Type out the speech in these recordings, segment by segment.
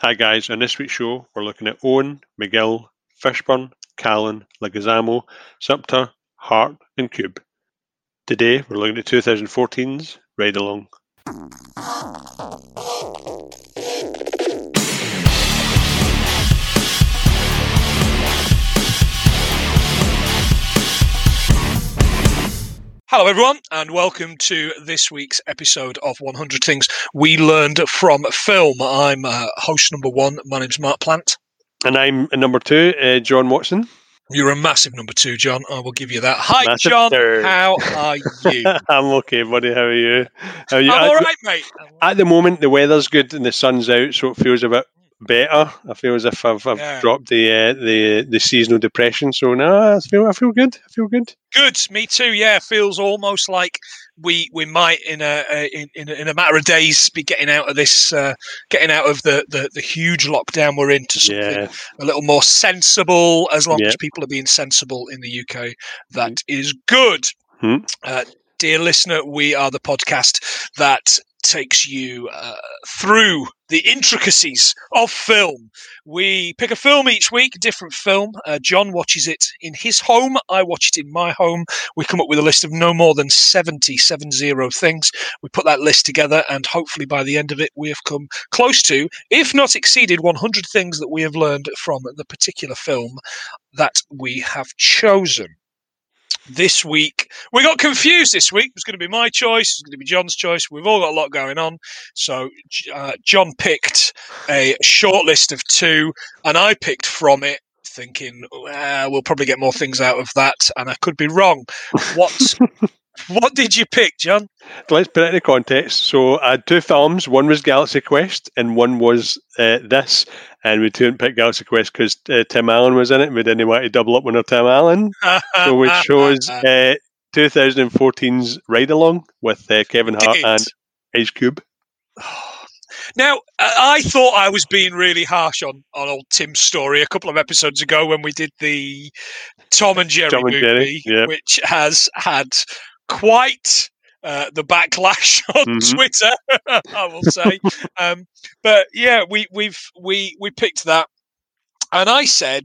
Hi guys, on this week's show we're looking at Owen, McGill, Fishburne, Callen, Leguizamo, Sumpter, Hart and Cube. Today we're looking at 2014's Ride Along. Hello, everyone, and welcome to this week's episode of 100 Things We Learned from Film. I'm uh, host number one. My name's Mark Plant. And I'm number two, uh, John Watson. You're a massive number two, John. I will give you that. Hi, Massive John. third. How are you? I'm okay, buddy. How are you? How are you? I'm at, all right, mate. at the moment, the weather's good and the sun's out, so it feels a bit better. I feel as if I've, I've Yeah. dropped the uh, the the seasonal depression. So no, I feel I feel good. I feel good. Good. Me too. Yeah, feels almost like we we might in a, a in in a, matter of days be getting out of this, uh, getting out of the, the the huge lockdown we're in to something Yeah, a little more sensible. As long Yeah. as people are being sensible in the UK, that is good. Hmm. Uh, dear listener, we are the podcast that takes you uh, through the intricacies of film. We pick a film each week, different film. Uh, John watches it in his home. I watch it in my home. We come up with a list of no more than 70, 70 things. We put that list together, and hopefully by the end of it, we have come close to, if not exceeded, 100 things that we have learned from the particular film that we have chosen. This week, we got confused this week. It was going to be my choice, it was going to be John's choice. We've all got a lot going on. So, uh, John picked a short list of two, and I picked from it, thinking, "Ah, we'll probably get more things out of that. And I could be wrong. What, what did you pick, John? let's put it into context. So I had two films. One was Galaxy Quest, and one was uh, this. And we didn't pick Galaxy Quest because uh, Tim Allen was in it. We didn't want to double up on our Tim Allen, so we chose uh, 2014's Ride Along with uh, Kevin Hart and Ice Cube. Now, I thought I was being really harsh on, on old Tim Story a couple of episodes ago when we did the Tom and Jerry Tom and movie, Jerry, yeah. which has had quite uh, the backlash on Mhm. Twitter, I will say. um, but yeah, we we've we we picked that, and I said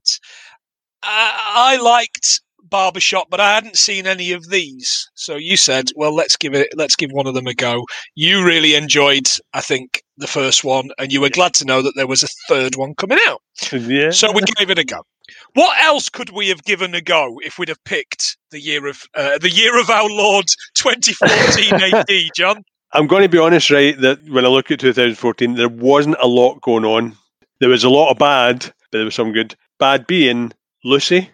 uh, I liked Barbershop, but I hadn't seen any of these. So you said, well, let's give it, let's give one of them a go. You really enjoyed, I think, the first one, and you were glad to know that there was a third one coming out. Yeah. So we gave it a go. What else could we have given a go if we'd have picked the year of uh, the year of our Lord 2014 AD, John? I'm going to be honest, right? That when I look at 2014, there wasn't a lot going on. There was a lot of bad, but there was some good. Bad being Lucy,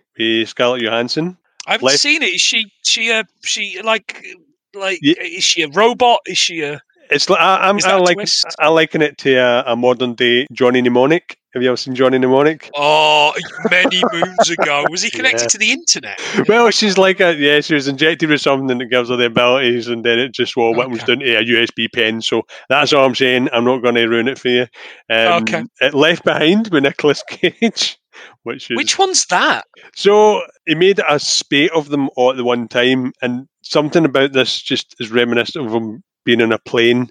Scarlett Johansson. I haven't Left- seen it. Is she she a she like like Ye- is she a robot? Is she a It's like I, I'm I like? I liken it to a, a modern day Johnny Mnemonic. Have you ever seen Johnny Mnemonic? Oh, many moons ago. Was he connected Yeah. to the internet? Well, she's like a yeah. She was injected with something that gives her the abilities, and then it just well, what was down to a USB pen. So that's all I'm saying. I'm not going to ruin it for you. Um, Okay. It left behind with Nicolas Cage, which is Which one's that? So he made a spate of them all at the one time, and something about this just is reminiscent of him being in a plane,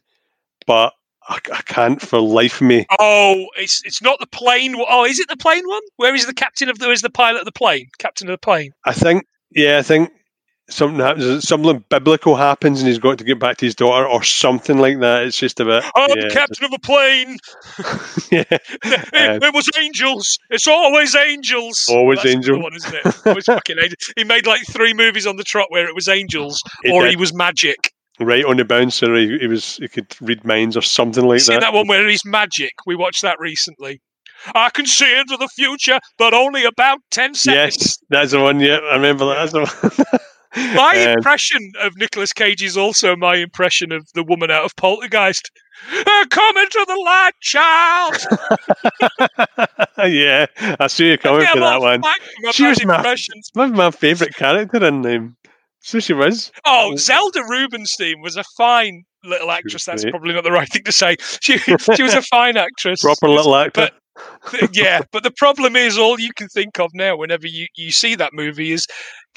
but I, I can't for life of me. Oh, it's it's not the plane. Oh, is it the plane one? Where is the captain of the? Is the pilot of the plane? Captain of the plane. I think, yeah, I think something happens, something biblical happens, and he's got to get back to his daughter or something like that. It's just a bit, I'm yeah, the captain of a plane. yeah, It, uh, it was angels. It's always angels. Always That's angel. One, isn't it? Always fucking angel. He made like three movies on the trot where it was angels He or did. he was magic. right on the bouncer. He, he was, he could read minds or something like that. that one where he's magic? We watched that recently. I can see into the future, but only about ten seconds. Yes, that's the one. Yeah, I remember that. That's the one. My Um, impression of Nicolas Cage is also my impression of the woman out of Poltergeist. Uh, come into the light, child. yeah, I see you coming for that one. thank you for She was my- impressions. One of my favourite character in um, So she was. Oh, Zelda Rubinstein was a fine little actress. That's great. probably not the right thing to say. She she was a fine actress. Proper little actor. But yeah, but the problem is all you can think of now whenever you, you see that movie is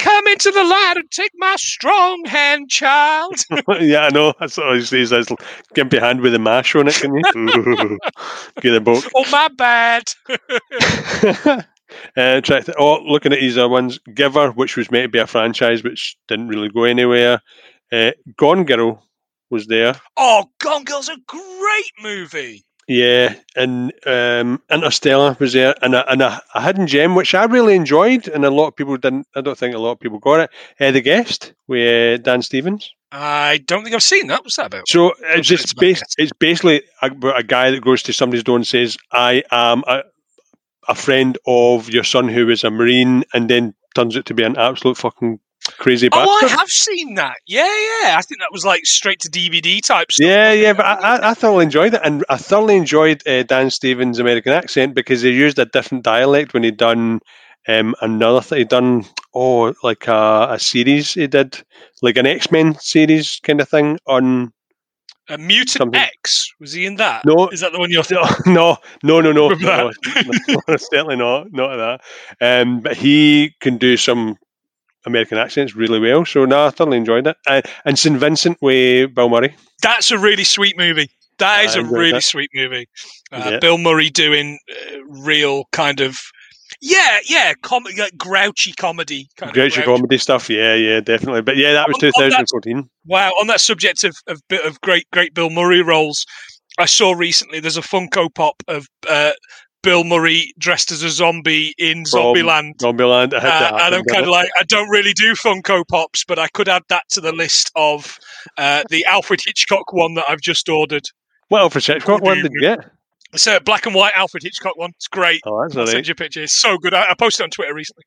come into the light and take my strong hand, child. yeah, I know. That's what he says. Says, "Give me a hand with a mash on it, can you?" Get a book. oh, my bad. uh, try to, oh, looking at these other ones, Giver, which was meant to be a franchise, which didn't really go anywhere. Uh, Gone Girl was there. oh, Gone Girl's a great movie. Yeah, and um, Interstellar was there, and a, and a, a hidden gem which I really enjoyed, and a lot of people didn't. I don't think a lot of people got it. Uh, the guest with uh, Dan Stevens. I don't think I've seen that. What's that about? So it's just it's based, it's basically a, a guy that goes to somebody's door and says, "I am a, a friend of your son who is a marine," and then turns out to be an absolute fucking crazy Oh, I have seen that. Yeah, yeah. I think that was like straight to DVD type stuff. Yeah, yeah, but I, I, I thoroughly enjoyed it, and I thoroughly enjoyed uh, Dan Stevens' American accent because he used a different dialect when he'd done um, another thing. He done oh, like a, a series he did, like an X Men series kind of thing on. Uh, Mutant Something- X was he in that? No. is that the one you're? No, no, no, no, no, Remember no, no, certainly not, not that. Um, but he can do some American accents really well, so no, I thoroughly enjoyed it. Uh, and St Vincent with Bill Murray. That's a really sweet movie. That is I a really that. sweet movie. Uh, Yeah. Bill Murray doing uh, real kind of. Yeah, yeah, com- like grouchy comedy. Kind of Grouchy comedy stuff, yeah, yeah, definitely. But yeah, that was On- on that- 2014. Wow, on that subject of, of bit of great great Bill Murray roles, I saw recently there's a Funko Pop of uh, Bill Murray dressed as a zombie in Zombieland. Zombieland. To Uh, and I'm kind of like, I don't really do Funko Pops, but I could add that to the list of uh, the Alfred Hitchcock one that I've just ordered. What Alfred Hitchcock one did you get? It's a black and white Alfred Hitchcock one. It's great. Oh, that's I'll send you a picture. It's so good. I, I posted on Twitter recently.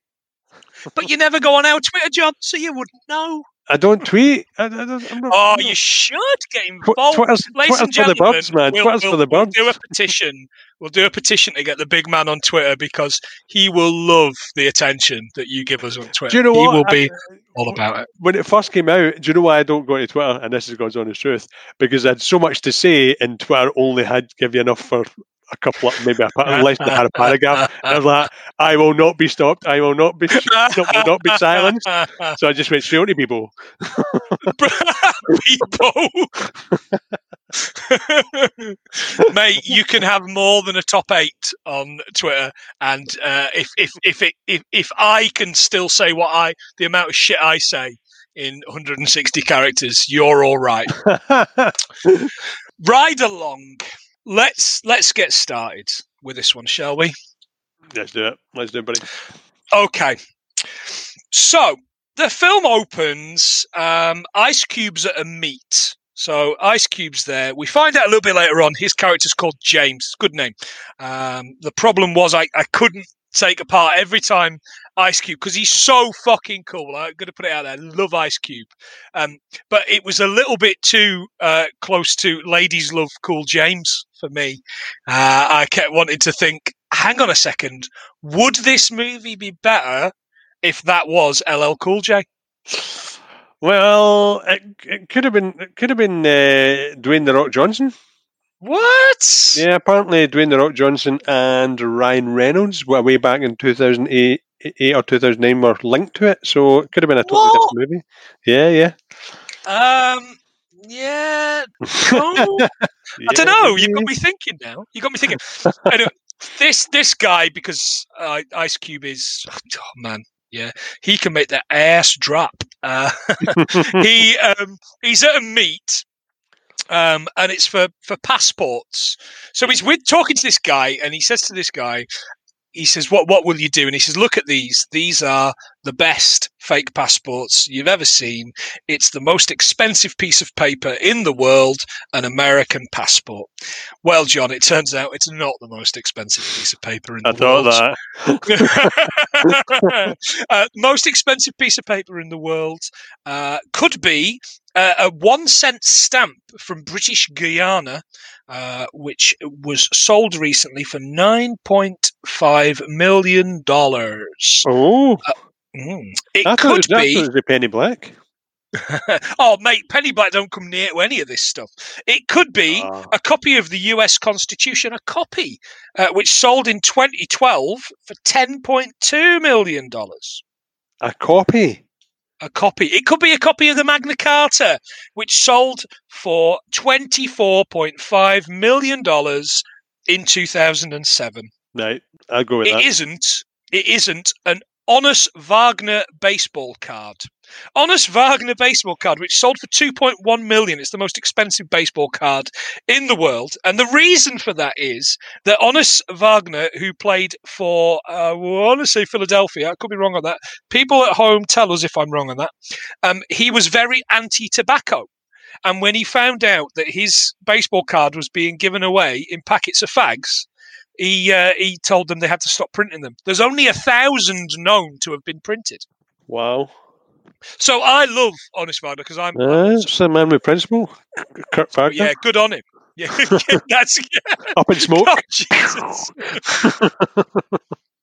But you never go on our Twitter, John, so you wouldn't know. I don't tweet. I, I don't, I'm not, Oh, you should get Tw- involved. Twitter's, Ladies and Twitter's for the gentlemen, man. we'll, Twitter's we'll- for the we'll do a petition. We'll do a petition to get the big man on Twitter because he will love the attention that you give us on Twitter. Do you know he what? will I- be all about it. when it first came out, do you know why I don't go to Twitter? And this is God's honest truth, because I had so much to say, and Twitter only had give you enough for a couple of maybe a less than a paragraph. I was like, I will not be stopped. I will not be will not be silenced. So I just went straight to people. people. Mate, you can have more than a top eight on Twitter, and uh, if if if it if, if I can still say what I the amount of shit I say in 160 characters, you're all right. Ride along. Let's let's get started with this one, shall we? Let's do it. Let's do it, buddy. Okay. So the film opens. Um, Ice Cube's at a meet. So Ice Cube's there. We find out a little bit later on. His character's called James. Good name. Um, the problem was I, I couldn't take apart every time Ice Cube because he's so fucking cool. I'm going to put it out there. Love Ice Cube. Um, but it was a little bit too uh, close to Ladies Love Cool James for me. Uh, I kept wanting to think, hang on a second, would this movie be better if that was LL Cool J? Well, it, it could have been. It could have been uh, Dwayne the Rock Johnson. What? Yeah, apparently Dwayne the Rock Johnson and Ryan Reynolds, were way back in two thousand eight, eight or two thousand nine, were linked to it. So it could have been a totally What? different movie. Yeah, yeah. Um. Yeah. No. I don't know. You've got me thinking now. You got me thinking. anyway, this this guy because uh, Ice Cube is oh man, yeah, he can make the ass drop. Uh, he um, he's at a meet. Um, and it's for, for passports. So he's with talking to this guy, and he says to this guy, he says, "What what will you do?" And he says, "Look at these. These are the best fake passports you've ever seen. It's the most expensive piece of paper in the world, an American passport." Well, John, it turns out it's not the most expensive piece of paper in I the world. I thought that. uh, most expensive piece of paper in the world uh, could be uh, a one cent stamp from British Guiana, uh, which was sold recently for nine point five million dollars. Oh, Mm. It I thought, it could be. it Penny Black. oh, mate, Penny Black don't come near to any of this stuff. It could be Ah. a copy of the U.S. Constitution, a copy uh, which sold in 2012 for 10.2 million dollars. A copy. A copy. It could be a copy of the Magna Carta, which sold for $24.5 million in 2007. No, I'll go with It that. isn't. It isn't an Honus Wagner baseball card. Honus Wagner baseball card, which sold for 2.1 million. It's the most expensive baseball card in the world, and the reason for that is that Honus Wagner, who played for, uh, I want to say Philadelphia, I could be wrong on that. People at home tell us if I'm wrong on that. Um, he was very anti-tobacco. And when he found out that his baseball card was being given away in packets of fags, he uh, he told them they had to stop printing them. There's only a thousand known to have been printed. Wow. So I love Honus Wagner because I'm Uh, it's a man with principle. Kurt Wagner. yeah, good on him. Yeah, that's Up in smoke. God, Jesus.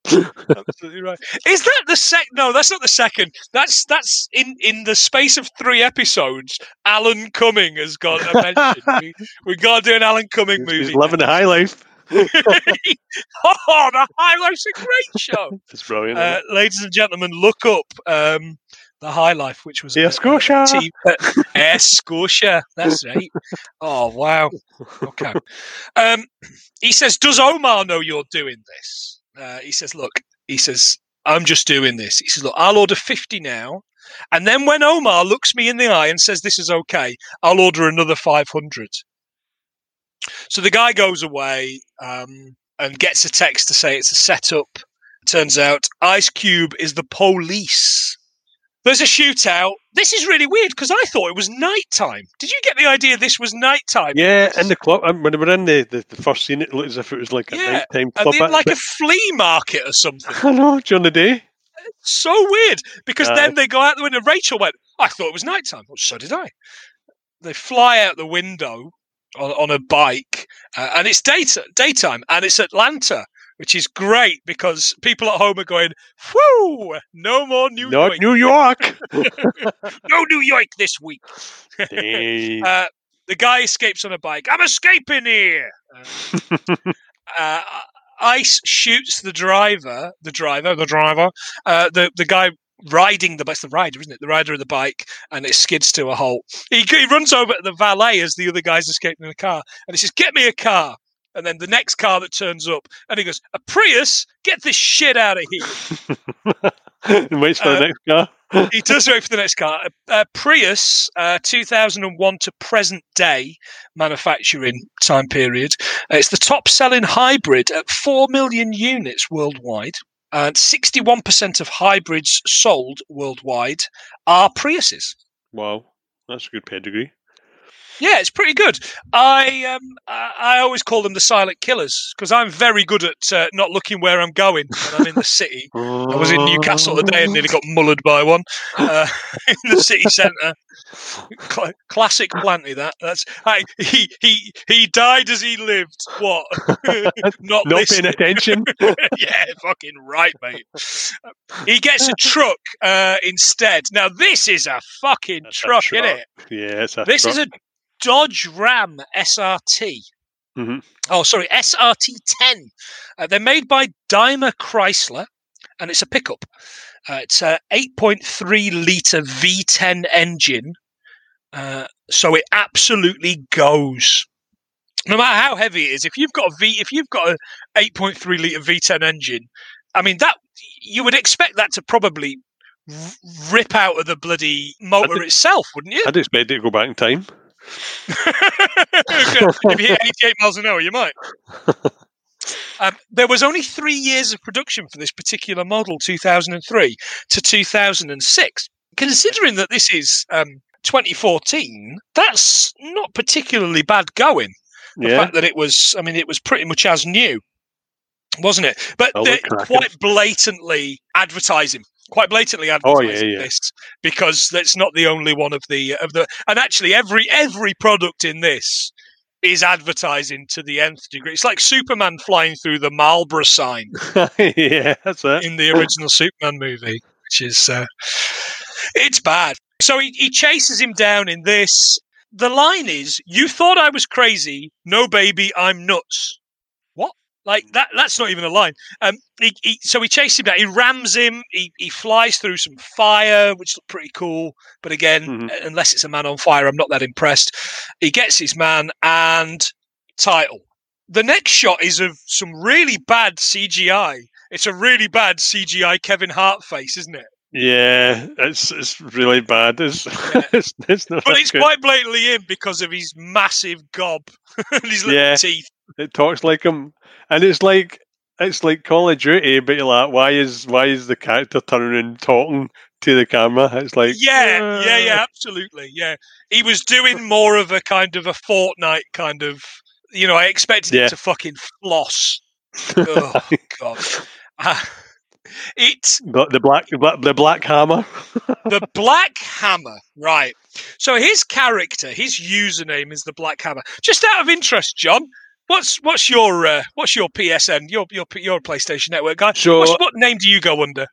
Absolutely right. Is that the sec? No, that's not the second. That's that's in in the space of three episodes. Alan Cumming has got a mention. we, we got to do an Alan Cumming movie. He's living the high life. oh, the High Life's a great show. It's brilliant. Uh, ladies and gentlemen, look up um, the High Life, which was Yeah, a- Scotia. a T- uh, yeah, Scotia. That's right. Oh wow. Okay. Um, he says, "Does Omar know you're doing this?" Uh, he says, "Look," he says, "I'm just doing this." He says, "Look, I'll order fifty now." And then when Omar looks me in the eye and says this is okay, I'll order another 500. So the guy goes away um, and gets a text to say it's a setup. Turns out Ice Cube is the police. There's a shootout. This is really weird because I thought it was nighttime. Did you get the idea this was nighttime? yeah, in the club. um, When we were in the, the, the first scene, it looked as if it was like a Yeah, nighttime And club. in like a flea market or something. I know, during the day. So weird because Uh, then they go out the window. Rachel went, I thought it was nighttime. Well, so did I. They fly out the window on, on a bike, uh, and it's daytime, daytime, and it's Atlanta, which is great because people at home are going, "Whoo! No more New Not York, New York. no New York this week." Uh, the guy escapes on a bike. I'm escaping here. Uh, uh, Ice shoots the driver, the driver, the driver, uh, the the guy riding the bus, the rider, isn't it? The rider of the bike, and it skids to a halt. He, he runs over to the valet as the other guy's escaping in the car, and he says, "Get me a car." And then the next car that turns up, and he goes, "A Prius? Get this shit out of here!" and waits for uh, the next car. he does wait for the next car. A, a Prius, uh, 2001 to present day manufacturing time period. Uh, it's the top selling hybrid at 4 million units worldwide. And 61% of hybrids sold worldwide are Priuses. Wow, that's a good pedigree. Yeah, it's pretty good. I um, I, always call them the silent killers because I'm very good at uh, not looking where I'm going when I'm in the city. I was in Newcastle today and nearly got mullered by one uh, in the city centre. Cl- classic Planty. That that's I, he he he died as he lived. What? Not Not paying attention. yeah, fucking right, mate. He gets a truck uh, instead. Now this is a fucking truck, truck. isn't it? yeah, it's a This truck. is a Dodge Ram SRT. Mhm. Oh, sorry, SRT 10. Uh, they're made by Daimler Chrysler, and it's a pickup. Uh, it's a 8.3 litre V10 engine, uh, so it absolutely goes. No matter how heavy it is, if you've got a V, if you've got a 8.3 litre V10 engine, I mean that you would expect that to probably r- rip out of the bloody motor itself, wouldn't you? I'd expect it to go back in time. If you hit 88 miles an hour, you might. Um, there was only three years of production for this particular model, 2003 to 2006. Considering that this is um, 2014, that's not particularly bad going. The Yeah, fact that it was, I mean, it was pretty much as new, wasn't it? But Oh, they're look cracking. quite blatantly advertising. Quite blatantly Oh, yeah, advertising yeah. this because that's not the only one of the of the and actually every every product in this is advertising to the nth degree. It's like Superman flying through the Marlborough sign yeah, that's it. in the original Superman movie, which is uh, it's bad. So he, he chases him down in this. The line is, "You thought I was crazy? No, baby, I'm nuts." Like that. That's not even a line. Um, he, he, so he chases him down. He rams him. He, he flies through some fire, which looked pretty cool. But again, Mhm. unless it's a man on fire, I'm not that impressed. He gets his man and title. The next shot is of some really bad CGI. It's a really bad CGI Kevin Hart face, isn't it? Yeah, it's it's really bad. It's it's, it's not. But it's good. quite blatantly him because of his massive gob and his little Yeah. teeth. It talks like him, and it's like it's like Call of Duty, but you're like, why is why is the character turning and talking to the camera? It's like yeah, yeah, uh, yeah, absolutely. Yeah. He was doing more of a kind of a Fortnite kind of, you know, I expected Yeah. him to fucking floss. oh, God. Uh, it's the, the black the black, the black hammer. the Black Hammer, right? So his character, his username is the Black Hammer. Just out of interest, John, what's what's your uh, what's your PSN? Your your your PlayStation Network guy. So- What's, what name do you go under?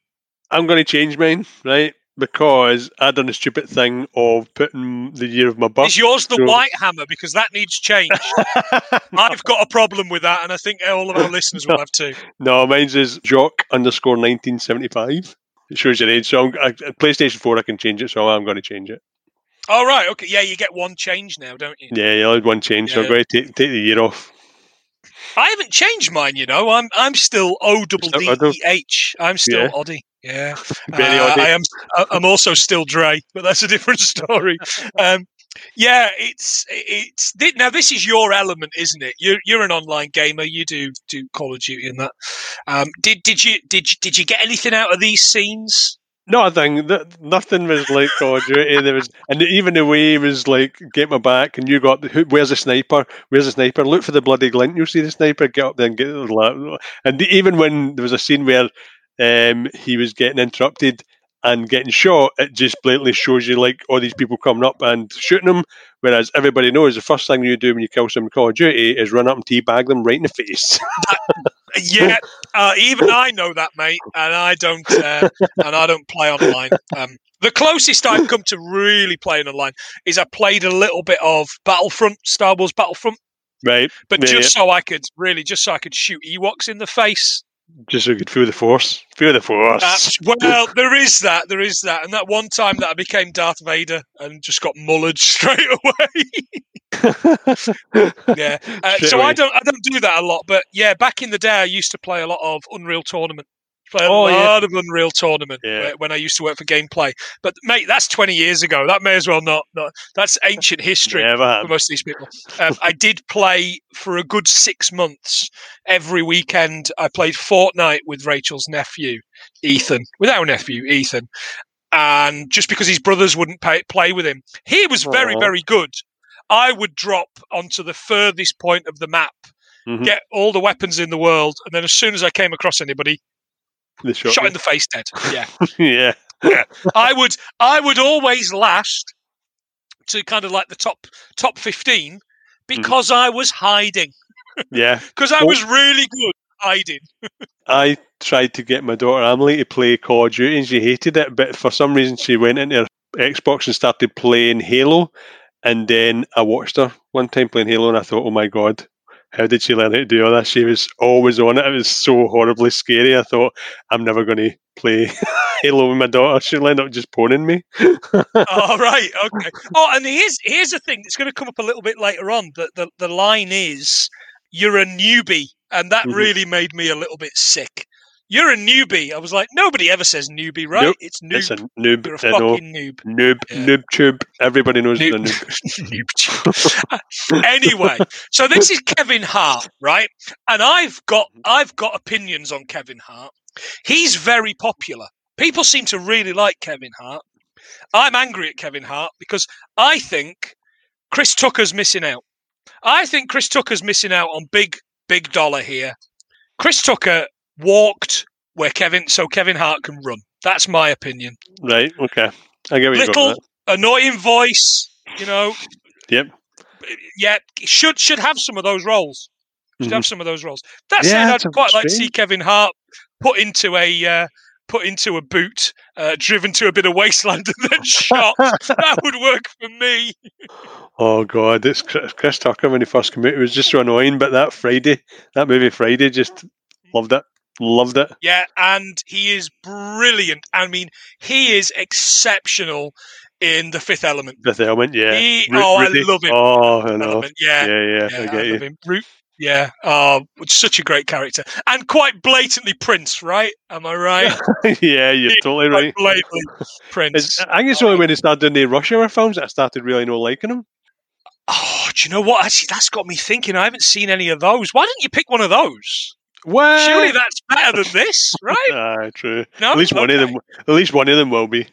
I'm going to change mine, right? Because I done a stupid thing of putting the year of my birth. Is yours the so- White Hammer? Because that needs change. I've got a problem with that, and I think all of our listeners will have too. no, mine's is Jock underscore 1975. It shows your age. So I'm, I, PlayStation 4, I can change it, so I'm going to change it. All right, okay, yeah, you get one change now, don't you? Yeah, you only one change, so I'm going to take, take the year off. I haven't changed mine, you know. I'm I'm still O double D E H. I'm still Yeah. Oddie. Yeah, Uh. I am. I'm also still Dre, but that's a different story. Um, yeah, it's it's now this is your element, isn't it? You're you're an online gamer. You do do Call of Duty and that. Um, did did you did you, did you get anything out of these scenes? Nothing. That nothing was like Call of Duty. There was, and even the way he was like, "Get my back," and you got, who, "Where's the sniper? Where's the sniper? Look for the bloody glint. You'll see the sniper. Get up there and get the la-" And even when there was a scene where um, he was getting interrupted and getting shot, it just blatantly shows you like all these people coming up and shooting them. Whereas everybody knows the first thing you do when you kill someone in Call of Duty is run up and teabag them right in the face. Yeah, uh, even I know that, mate, and I don't uh, and I don't play online. Um, the closest I've come to really playing online is I played a little bit of Battlefront, Star Wars Battlefront, right? but Yeah, just so I could really just so I could shoot Ewoks in the face. Just so you could feel the force. Feel the force. Uh, well, there is that, there is that, and that one time that I became Darth Vader and just got mullered straight away. yeah, uh, so I don't I don't do that a lot, but yeah, back in the day I used to play a lot of Unreal Tournament. Play a Oh, yeah. lot of Unreal Tournament Yeah. when I used to work for Gameplay. But mate, that's twenty years ago. That may as well not. not that's ancient history for most of these people. Um, I did play for a good six months every weekend. I played Fortnite with Rachel's nephew, Ethan, with our nephew, Ethan. And just because his brothers wouldn't pay, play with him, he was very, Aw. very good. I would drop onto the furthest point of the map, Mhm. get all the weapons in the world, and then as soon as I came across anybody, The shot, shot. in the face dead. Yeah. yeah. I would I would always last to kind of like the top top 15 mm. because I was hiding. Yeah. Because I was really good hiding. I tried to get my daughter Emily to play Call of Duty and she hated it, but for some reason she went into her Xbox and started playing Halo. And then I watched her one time playing Halo and I thought, oh my God, how did she learn how to do all this? She was always on it. It was so horribly scary. I thought, I'm never going to play Halo with my daughter. She'll end up just poning me. All right, okay. Oh, and here's here's the thing that's going to come up a little bit later on. The the, the line is you're a newbie, and that Mhm. really made me a little bit sick. You're a newbie. I was like, nobody ever says newbie, right? Nope. It's It's noob. a noob. You're a fucking noob. Noob. Yeah. Noob tube. Everybody knows it's a Noob. noob. Noob. Uh, anyway, so this is Kevin Hart, right? And I've got I've got opinions on Kevin Hart. He's very popular. People seem to really like Kevin Hart. I'm angry at Kevin Hart because I think Chris Tucker's missing out. I think Chris Tucker's missing out on big big dollar here. Chris Tucker walked where Kevin so Kevin Hart can run. That's my opinion. Right. Okay. I get what Little annoying voice, you know. Yep. Yeah, should should have some of those roles. Should Mhm. have some of those roles. That Yeah, said, that's I'd quite like to see Kevin Hart put into a uh, put into a boot, uh, driven to a bit of wasteland, and then shot. that would work for me. Oh god, it's Chris, Chris Tucker when he first came out. It was just so annoying, but that Friday, that movie Friday, just loved it. Loved it. Yeah, and he is brilliant. I mean, he is exceptional in The Fifth Element. Fifth Element, yeah. He, oh, I love him. Oh, I know. Yeah, Yeah, yeah, yeah, I I get love you. him. Ru- Yeah, oh, such a great character, and quite blatantly Prince, right? Am I right? yeah, you're totally right. blatantly Prince. It's, I think it's only when he started doing the Rush Hour films that I started really not liking him. Oh, do you know what? Actually, that's got me thinking. I haven't seen any of those. Why didn't you pick one of those? Well, Surely that's better than this, right? Ah, true. No, At least one of them. At least one of them will be.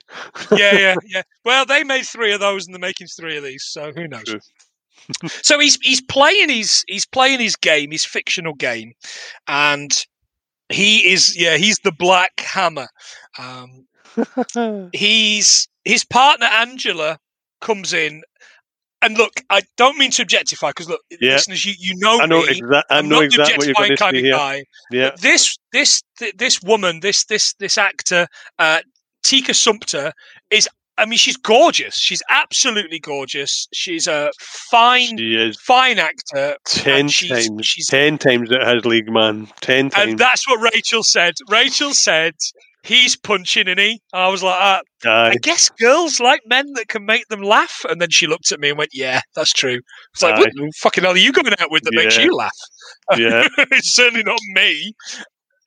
yeah, yeah, yeah. Well, they made three of those, and they're making three of these. So who knows? True. so he's he's playing his he's playing his game, his fictional game, and he is yeah he's the Black Hammer. Um, he's his partner Angela comes in. And look, I don't mean to objectify because look, Yeah. listeners, you, you know, I know me. exactly. I I'm know not the exactly what objectifying to kind of guy. Yeah, This this th- this woman, this this this actor, uh, Tika Sumpter, is. I mean, she's gorgeous. She's absolutely gorgeous. She's a fine, she fine actor. ten she's- times. she's- ten times it has league man. Ten times. And that's what Rachel said. Rachel said he's punching, and he. I was like, uh, Aye. I guess girls like men that can make them laugh. And then she looked at me and went, "Yeah, that's true." It's like, what the fucking hell are you going out with that makes you laugh? yeah, it's certainly not me.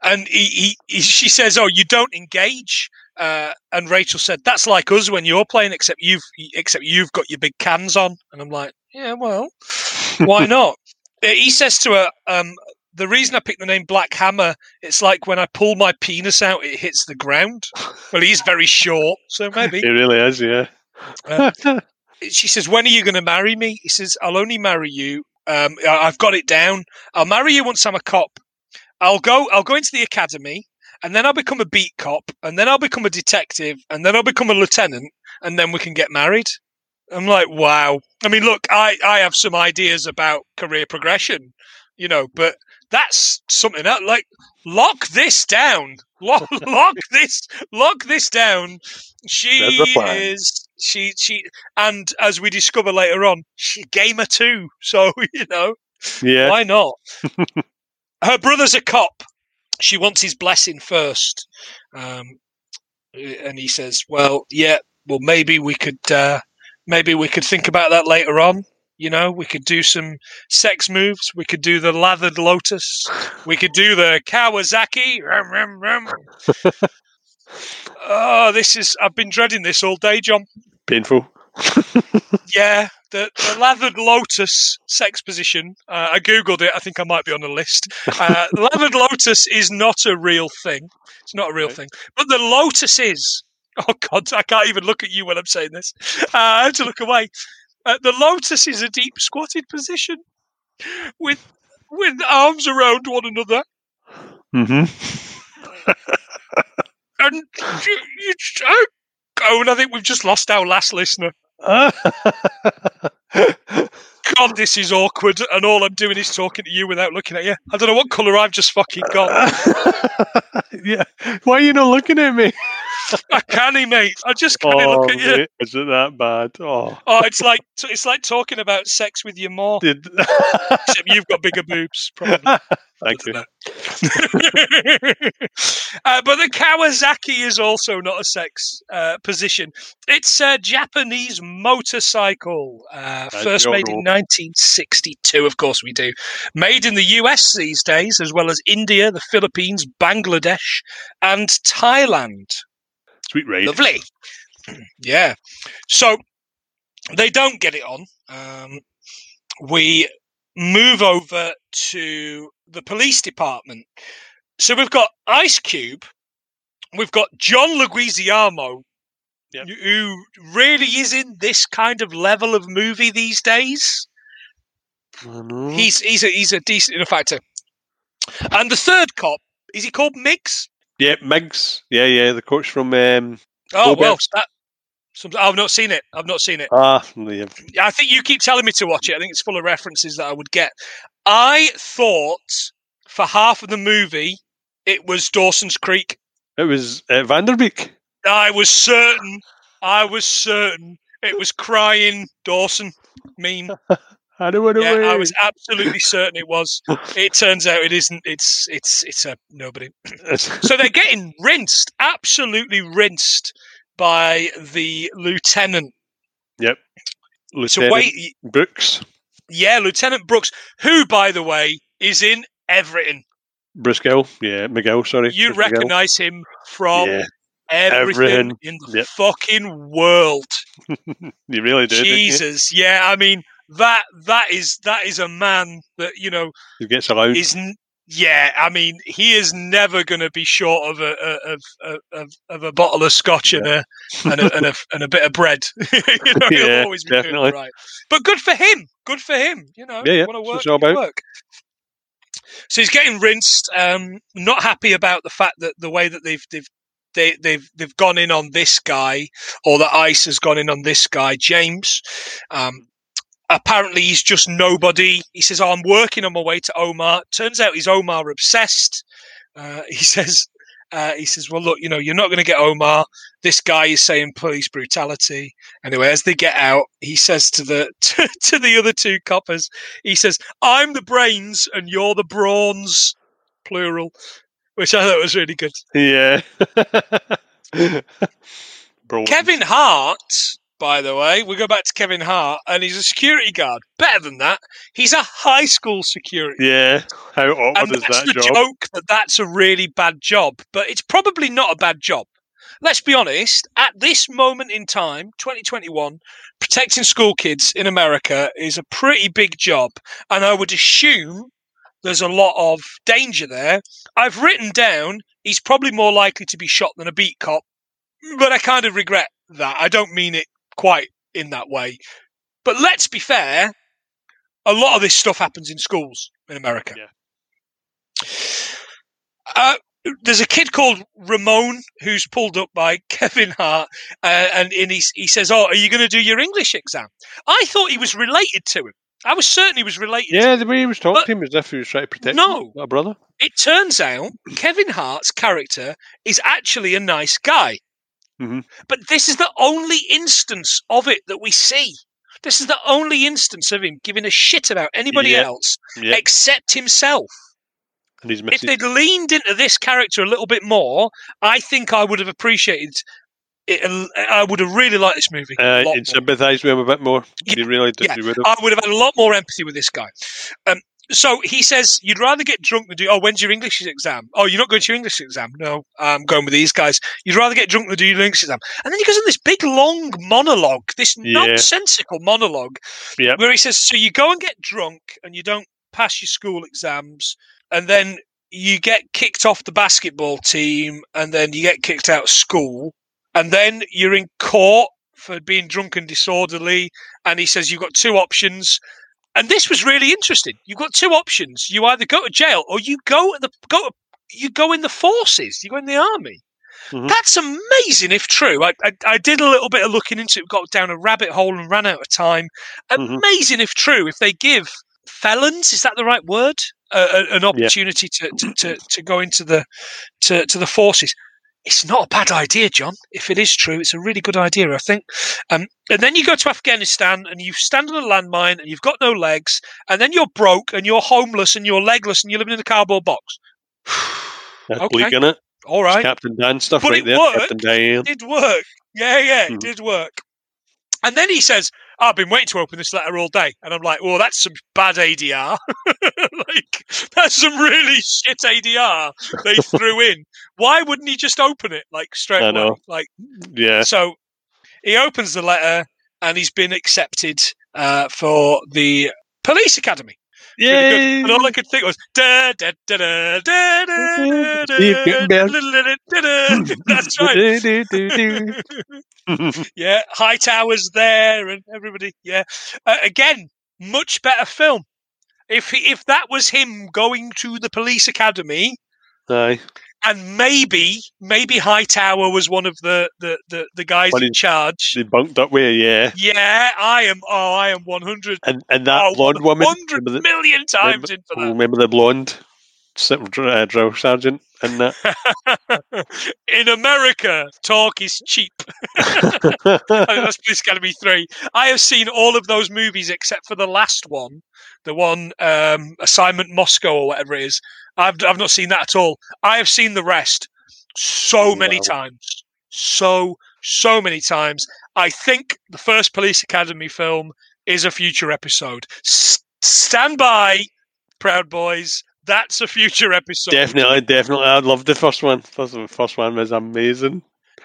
And he, he, he, she says, "Oh, you don't engage." Uh, and Rachel said, "That's like us when you're playing, except you've except you've got your big cans on." And I'm like, "Yeah, well, why not?" Uh, he says to her, um, "The reason I picked the name Black Hammer, it's like when I pull my penis out, it hits the ground." Well, he's very short, so maybe. He really is. Yeah. Uh, she says, "When are you going to marry me?" He says, "I'll only marry you. Um, I- I've got it down. I'll marry you once I'm a cop. I'll go. I'll go into the academy, and then I'll become a beat cop, and then I'll become a detective, and then I'll become a lieutenant, and then we can get married." I'm like, "Wow." I mean, look, I I have some ideas about career progression, you know, but that's something else. Like, lock this down. Lock, lock this. Lock this down. She There's the plan. is. She she and as we discover later on, she gamer too. So you know, Yeah. why not? Her brother's a cop. She wants his blessing first, um, and he says, "Well, yeah, well, maybe we could, uh, maybe we could think about that later on. You know, we could do some sex moves. We could do the lathered lotus. We could do the Kawasaki. Rum, rum, rum. oh, this is. I've been dreading this all day, John. Painful. Yeah, the, the lathered lotus sex position. Uh, I googled it. I think I might be on the list. Uh, lathered lotus is not a real thing. It's not a real thing. But the lotus is. Oh God, I can't even look at you when I'm saying this. Uh, I have to look away. Uh, the lotus is a deep squatted position with with arms around one another, Mm-hmm. and you, you, oh, and I think we've just lost our last listener. God, this is awkward, and all I'm doing is talking to you without looking at you. I don't know what colour I've just fucking got. yeah. Why are you not looking at me? I can't, mate. I just can't Oh, look at you. mate, is it that bad? Oh, Oh, it's like it's like talking about sex with your mom. did. Except you've got bigger boobs, probably. Thank you. uh, but the Kawasaki is also not a sex uh, position. It's a Japanese motorcycle, uh, first made in 1962. Of course, we do. Made in the US these days, as well as India, the Philippines, Bangladesh, and Thailand. Sweet ride. Lovely. yeah. So they don't get it on. Um, we move over to the police department. So we've got Ice Cube, we've got John Leguizamo, Yep. who really is in this kind of level of movie these days. Know. He's he's a he's a decent enough actor. And the third cop is he called Miggs? Yeah, Miggs. Yeah, yeah, the coach from. Um, Oh well, that, some, I've not seen it. I've not seen it. ah, yeah. Yeah, I think you keep telling me to watch it. I think it's full of references that I would get. I thought for half of the movie it was Dawson's Creek, It was uh, Van Der Beek. I was certain. I was certain it was crying Dawson meme. I don't want to Yeah, I was absolutely certain it was. It turns out it isn't. It's it's it's a nobody. So they're getting rinsed, absolutely rinsed by the lieutenant. yep. So Lieutenant wait, Brooks, yeah, Lieutenant Brooks, who by the way is in everything. Briscoe. Yeah, McGill. Sorry. You It's McGill. recognise him from Yeah, everything, everything. in the Yep. fucking world. you really did. didn't you? Jesus, yeah. I mean that that is that is a man that you know He gets around. is. Yeah, I mean he is never going to be short of a of, of of a bottle of scotch and a and a, and a and a bit of bread. you know, he'll Yeah, always be doing definitely. it right. But good for him. Good for him. You know, Yeah, yeah, want to work, it's all you about. work. So he's getting rinsed. Um, not happy about the fact that the way that they've they've they, they've they've gone in on this guy, or that ICE has gone in on this guy, James. Um, apparently, he's just nobody. He says, oh, "I'm working on my way to Omar." Turns out he's Omar obsessed. Uh, he says. Uh, he says, "Well, look, you know, you're not going to get Omar. This guy is saying police brutality." Anyway, as they get out, he says to the to, to the other two coppers, he says, "I'm the brains and you're the brawns, plural," which I thought was really good. Yeah. Kevin Hart, by the way, we go back to Kevin Hart, and he's a security guard. Better than that, he's a high school security. Yeah. How awkward and is that's that the job? joke that that's a really bad job, but it's probably not a bad job. Let's be honest. At this moment in time, 2021, protecting school kids in America is a pretty big job, and I would assume there's a lot of danger there. I've written down he's probably more likely to be shot than a beat cop, but I kind of regret that. I don't mean it quite in that way. But let's be fair, a lot of this stuff happens in schools in America. Yeah. Uh, there's a kid called Ramon who's pulled up by Kevin Hart, uh, and, and he, he says, "Oh, are you going to do your English exam?" I thought he was related to him. I was certain he was related. to Yeah, the way he was talking to him as if he was trying to protect No. him, a brother. It turns out Kevin Hart's character is actually a nice guy. Mhm. But this is the only instance of it that we see. This is the only instance of him giving a shit about anybody Yeah. else Yeah, except himself. If they'd leaned into this character a little bit more, I think I would have appreciated it. I would have really liked this movie. Uh, more. with him a bit more. Yeah, you really did. yeah. Would. I would have had a lot more empathy with this guy. Um, so he says, You'd rather get drunk than do. Oh, when's your English exam? Oh, you're not going to your English exam? No, I'm going with these guys. You'd rather get drunk than do your English exam. And then he goes on this big long monologue, this Yeah. nonsensical monologue, Yep. where he says, So you go and get drunk and you don't pass your school exams, and then you get kicked off the basketball team, and then you get kicked out of school, and then you're in court for being drunk and disorderly. And he says, You've got two options. And this was really interesting. You've got two options. You either go to jail or you go at the go you go in the forces, you go in the army. Mhm. That's amazing if true. I, I I did a little bit of looking into it, got down a rabbit hole and ran out of time. Mhm. Amazing if true. If they give felons, is that the right word? Uh, an opportunity to, to, to, to go into the to, to the forces. It's not a bad idea, John. If it is true, it's a really good idea, I think. Um, and then you go to Afghanistan and you stand on a landmine and you've got no legs, and then you're broke and you're homeless and you're legless and you're living in a cardboard box. That's okay. bleak, innit? All It's. Captain Dan stuff But right it there. worked. Captain Dan. It did work. Yeah, yeah, it Mhm. did work. And then he says, I've been waiting to open this letter all day. And I'm like, well, that's some bad ADR. like, that's some really shit ADR they threw in. Why wouldn't he just open it, like, straight I away? know. Like, Yeah. so he opens the letter and he's been accepted uh, for the police academy. Yay! And all I could think was da da da da da da da. That's right. Yeah, Hightower's there and everybody. Yeah, uh, again, much better film. If he, if that was him going to the police academy, Aye. And maybe maybe Hightower was one of the the the, the guys One in charge. They bunked up with yeah. Yeah, I am. Oh, I am one hundred. And and that Oh, blonde woman. hundred Remember million times in for oh, that. remember the blonde uh, drill sergeant and that? In America, talk is cheap. That's Police Academy 3. I have seen all of those movies except for the last one, the one um, Assignment Moscow or whatever it is. I've, I've not seen that at all. I have seen the rest so many Wow. times. So, so many times. I think the first Police Academy film is a future episode. S- stand by, Proud Boys. That's a future episode. definitely, definitely. I loved the first one. First, the first one was amazing.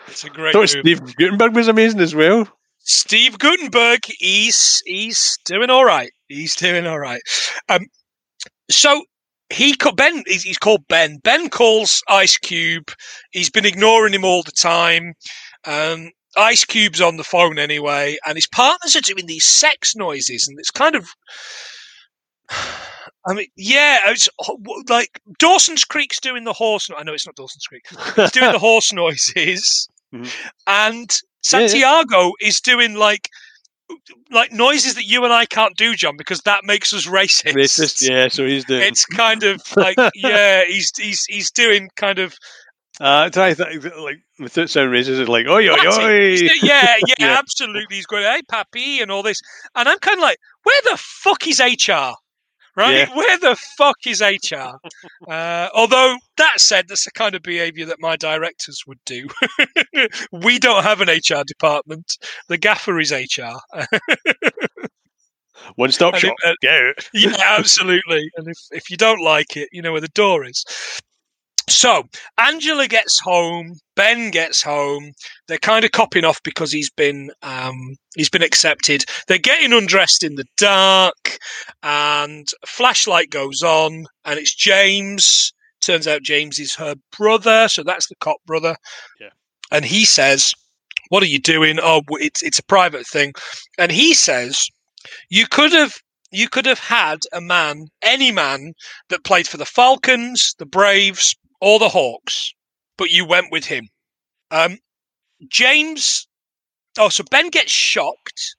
It's a great thought. Steve Guttenberg was amazing as well. Steve Guttenberg, he's he's doing all right. He's doing all right. Um, so he Ben, he's, he's called Ben. Ben calls Ice Cube. He's been ignoring him all the time. Um, Ice Cube's on the phone anyway, and his partners are doing these sex noises, and it's kind of. I mean, yeah, it's like Dawson's Creek's doing the horse. No- I know it's not Dawson's Creek. He's doing the horse noises, Mhm. and Yeah, yeah. Santiago is doing like like noises that you and I can't do, John, because that makes us racist. Racist, yeah. So he's doing. It's kind of like yeah, he's he's he's doing kind of Uh, try th- like without sounding racist, it's like oi oi oi. Yeah, yeah, Yeah. absolutely. He's going, hey, pappy, and all this. And I'm kind of like, where the fuck is HR? Right? Yeah. Where the fuck is HR? uh, although, that said, that's the kind of behaviour that my directors would do. we don't have an HR department. The gaffer is HR. One stop shop. uh, yeah, absolutely. And if, if you don't like it, you know where the door is. So Angela gets home, Ben gets home. They're kind of copping off because he's been um, he's been accepted. They're getting undressed in the dark, and flashlight goes on, and it's James. Turns out James is her brother, so that's the cop brother. Yeah. And he says, "What are you doing? Oh, it's it's a private thing." And he says, "You could have you could have had a man, any man, that played for the Falcons, the Braves, or the Hawks, but you went with him. Um, James, oh, so Ben gets shocked,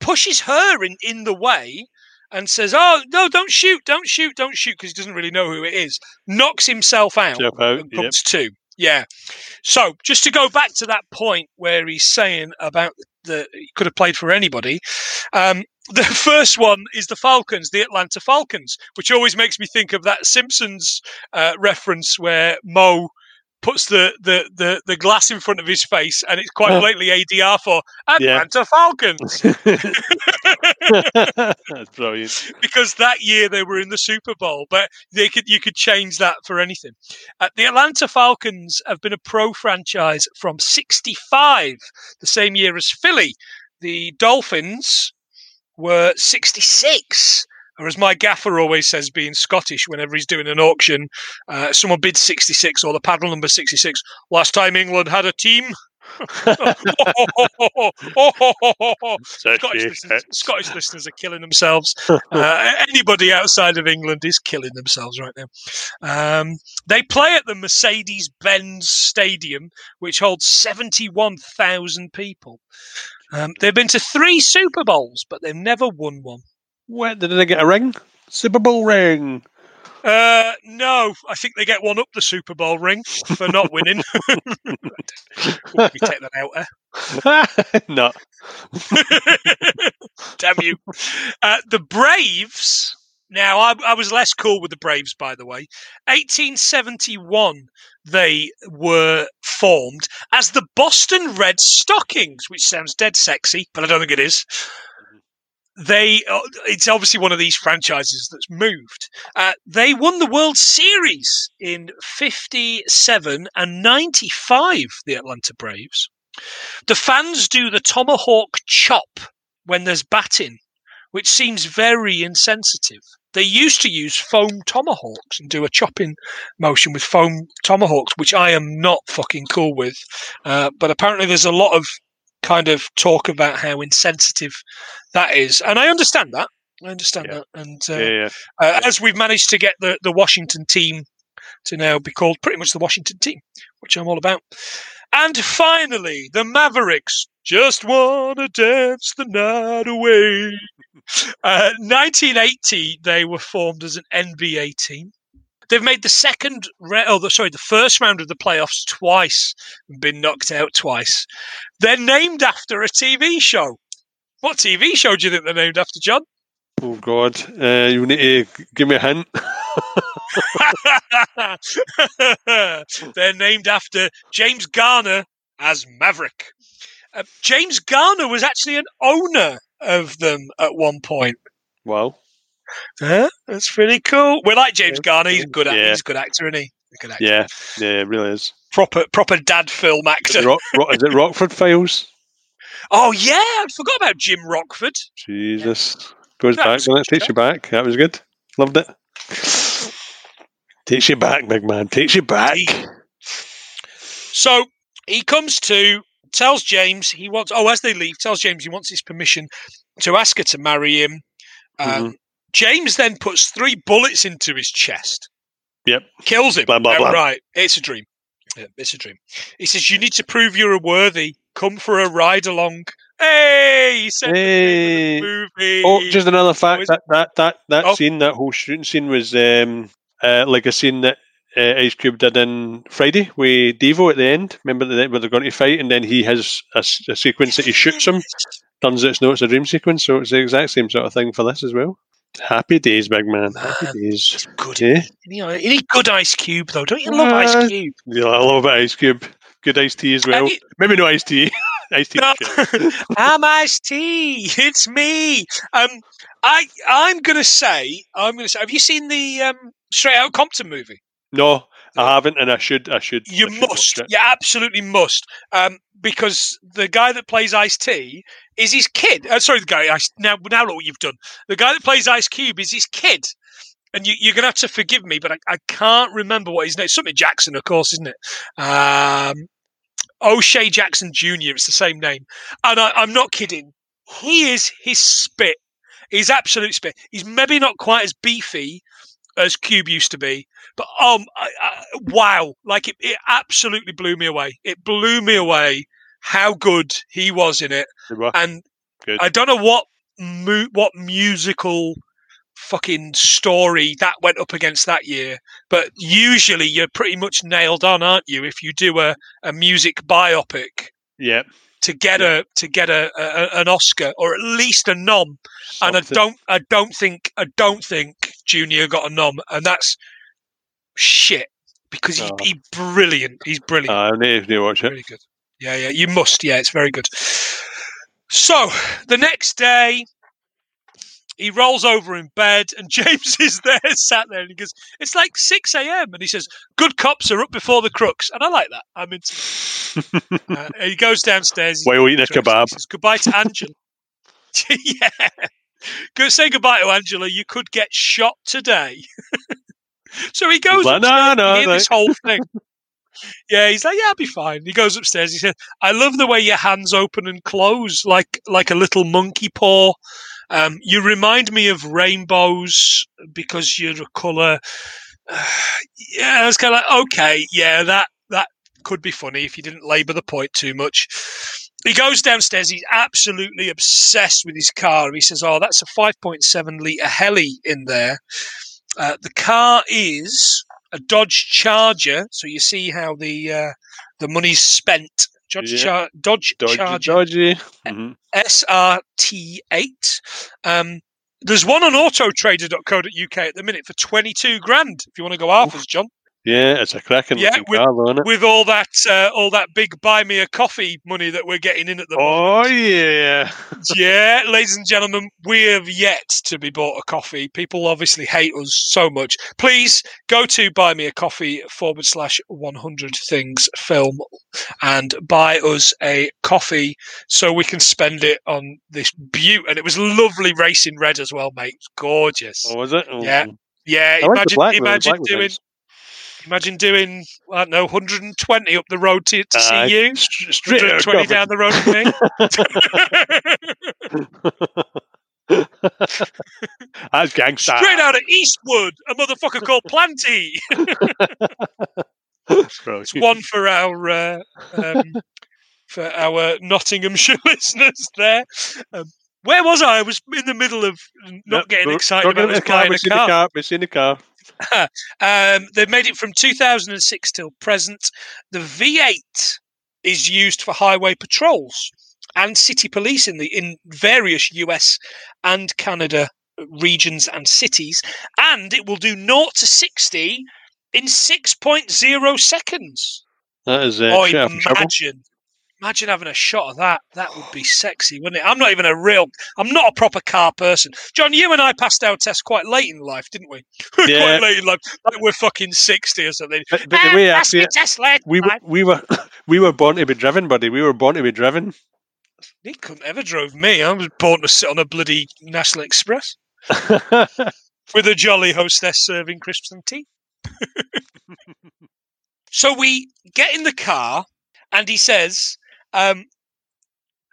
pushes her in, in the way, and says, Oh, no, don't shoot, don't shoot, don't shoot, because he doesn't really know who it is. Knocks himself out out. and Yep. comes to. Yeah. So just to go back to that point where he's saying about the he could have played for anybody. Um, the first one is the Falcons, the Atlanta Falcons, which always makes me think of that Simpsons uh, reference where Moe puts the, the, the, the glass in front of his face and it's quite blatantly ADR for Yeah. Atlanta Falcons That's brilliant. because that year they were in the Super Bowl, but they could you could change that for anything. Uh, the Atlanta Falcons have been a pro franchise from '65, the same year as Philly. The Dolphins were '66. Or as my gaffer always says, being Scottish, whenever he's doing an auction, uh, someone bids 66 or the paddle number 66. Last time England had a team. Scottish listeners. Scottish listeners are killing themselves. Uh, anybody outside of England is killing themselves right now. Um, they play at the Mercedes Benz Stadium, which holds 71,000 people. Um, they've been to three Super Bowls, but they've never won one. What did they get a ring? Super Bowl ring. Uh, no, I think they get one up the Super Bowl ring for not winning. we take that out there. no. Damn you. Uh, the Braves. Now, I, I was less cool with the Braves, by the way. 1871, they were formed as the Boston Red Stockings, which sounds dead sexy, but I don't think it is. They, uh, it's obviously one of these franchises that's moved. Uh, they won the World Series in 57 and 95, the Atlanta Braves. The fans do the tomahawk chop when there's batting, which seems very insensitive. They used to use foam tomahawks and do a chopping motion with foam tomahawks, which I am not fucking cool with. Uh, but apparently, there's a lot of kind of talk about how insensitive that is, and I understand that. I understand Yeah. that, and uh, Yeah, yeah. uh, as we've managed to get the, the Washington team to now be called pretty much the Washington team, which I'm all about. And finally, the Mavericks just want to dance the night away. Uh, 1980, they were formed as an NBA team. They've made the second, ra- oh, the, sorry, the first round of the playoffs twice, and been knocked out twice. They're named after a TV show. What TV show do you think they're named after, John? Oh God, uh, you need to give me a hint. they're named after James Garner as Maverick. Uh, James Garner was actually an owner of them at one point. Wow. Huh? That's pretty cool. We like James Garner. He's a good. Yeah. He's a good actor, isn't he? Good actor. Yeah, yeah, it really is. Proper, proper dad film Is actor. it, Rock, Rock, is it Rockford Files? Oh yeah, I forgot about Jim Rockford. Jesus. Goes That back, was doesn't it? good, Takes you back. That was good. Loved it. Takes you back, big man. Takes you back. So he comes to, tells James he wants. Oh, as they leave, tells James he wants his permission to ask her to marry him. Um, Mhm. James then puts three bullets into his chest. Yep. Kills him. Blah, blah, blah. Right. It's a dream. Yeah, it's a dream. He says, You need to prove you're a worthy. Come for a ride along. Hey! He said Hey. the movie. Oh, just another fact is that that that, that Oh. scene, that whole shooting scene, was um, uh, like a scene that uh, Ice Cube did in Friday with Deebo at the end. Remember that where they're going to fight, and then he has a sequence that he shoots him. Turns out it's no, it's a dream sequence, so it's the exact same sort of thing for this as well. Happy days, big man. Happy Man. days. Good. Yeah, You, know, you need good Ice Cube, though. Don't you love Uh, Ice Cube? yeah, I love Ice Cube. Good iced tea as well. You- Maybe no iced tea. iced tea. No. I'm Ice Tea. It's me. Um, I I'm gonna say I'm gonna say. Have you seen the um, Straight Out Compton movie? No, I haven't, and I should. I should. You I should must. You absolutely must. Um, because the guy that plays Ice T is his kid. Uh, sorry, the guy. Ice, now, now look what you've done. The guy that plays Ice Cube is his kid. And you, you're gonna have to forgive me, but I, I can't remember what his name. Something Jackson, of course, isn't it? Um, O'Shea Jackson Jr. It's the same name, and I, I'm not kidding. He is his spit. He's absolute spit. He's maybe not quite as beefy as Cube used to be, but um, I, I, wow! Like it, it absolutely blew me away. It blew me away how good he was in it, and Good. I don't know what mu- what musical fucking story that went up against that year, but usually you're pretty much nailed on, aren't you? If you do a, a music biopic Yeah. to get a to get a, a an Oscar or at least a nom, and I don't I don't think I don't think Junior got a nom, and that's shit because he, Oh. he's brilliant. He's brilliant. Uh, I need to watch it. Really good. Yeah, yeah, you must. Yeah, it's very good. So the next day, he rolls over in bed, and James is there, sat there, and he goes, "It's like six a.m." and he says, "Good cops are up before the crooks," and I like that. I'm into. Uh, he goes downstairs. he's While eating a kebab. He says, Goodbye to Angela. yeah. Go say goodbye to Angela. You could get shot today. so he goes like. "No, no, no." this whole thing. Yeah, he's like, yeah, I'll be fine. He goes upstairs. He said, "I love the way your hands open and close, like like a little monkey paw. Um, you remind me of rainbows because you're a color." yeah, I was kind of like, okay, yeah, that that could be funny if you didn't labour the point too much. He goes downstairs. He's absolutely obsessed with his car. He says, "Oh, that's a 5.7 litre Hemi in there." Uh, the car is a Dodge Charger, so you see how the uh, the money's spent. Dodge, Yeah. Char- Dodge, Dodgy, Charger dodgy. Mhm. SRT8. Um, there's one on autotrader.co.uk at the minute for 22 grand. If you want to go half as John, Yeah, it's a cracking Yeah, looking with- car, though, isn't it? with all that uh, all that big buy me a coffee money that we're getting in at the moment. Oh yeah. yeah, ladies and gentlemen, we have yet to be bought a coffee. People obviously hate us so much. Please go to buy me a coffee forward slash 100 things film and buy us a coffee so we can spend it on this beaut. And it was lovely racing red as well, mate. Gorgeous. Oh, was it? Oh. Yeah, Yeah, I like imagine. The imagine doing. Imagine doing, I don't know, 120 up the road to, to see Aye. you. St- straight out 120 down the road to me. That's gangster. Straight out of Eastwood, a motherfucker called Planty. It's one for our uh, um, for our Nottinghamshire listeners there. Um, where was I? I was in the middle of not Yep, getting excited about get in us the car. buying We've a seen the car. Car. We've seen the car. um, they've made it from 2006 till present. The V8 is used for highway patrols and city police in the in various US and Canada regions and cities, and it will do 0 to 60 in 6.0 seconds. That is uh, out of trouble. Imagine. Having a shot of that. That would be sexy, wouldn't it? I'm not even a real, I'm not a proper car person. John, you and I passed our test quite late in life, didn't we? Yeah. quite late in life. Like we're fucking 60 or something. But, but Ah, the way I passed see it, test late. we were, we were we were born to be driven, buddy. We were born to be driven. He couldn't ever drove me. I was born to sit on a bloody National Express with a jolly hostess serving crisps and tea. so we get in the car, and he says, um,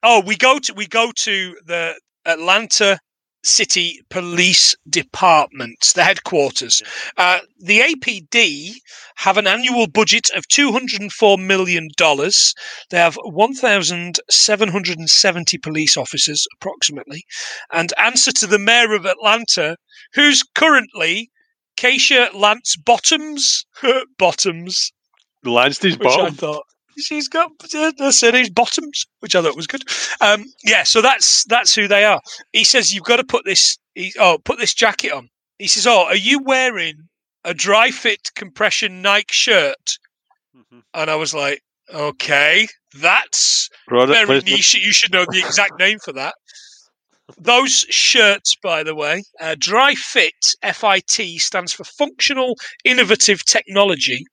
"Oh, we go to we go to the Atlanta City Police Department, the headquarters. Uh, the APD have an annual budget of two hundred and four million dollars. They have one thousand seven hundred and seventy police officers, approximately, and answer to the mayor of Atlanta, who's currently." Keisha Lance Bottoms, Bottoms, Lansdy's which I bottom. thought she's got the her surname's Bottoms, which I thought was good. Um, yeah, so that's that's who they are. He says you've got to put this. He, oh, put this jacket on. He says, "Oh, are you wearing a Dri-FIT compression Nike shirt?" Mhm. And I was like, "Okay, that's Product very placement. niche. You should know the exact name for that." Those shirts, by the way, uh, Dri-FIT (FIT) stands for Functional Innovative Technology.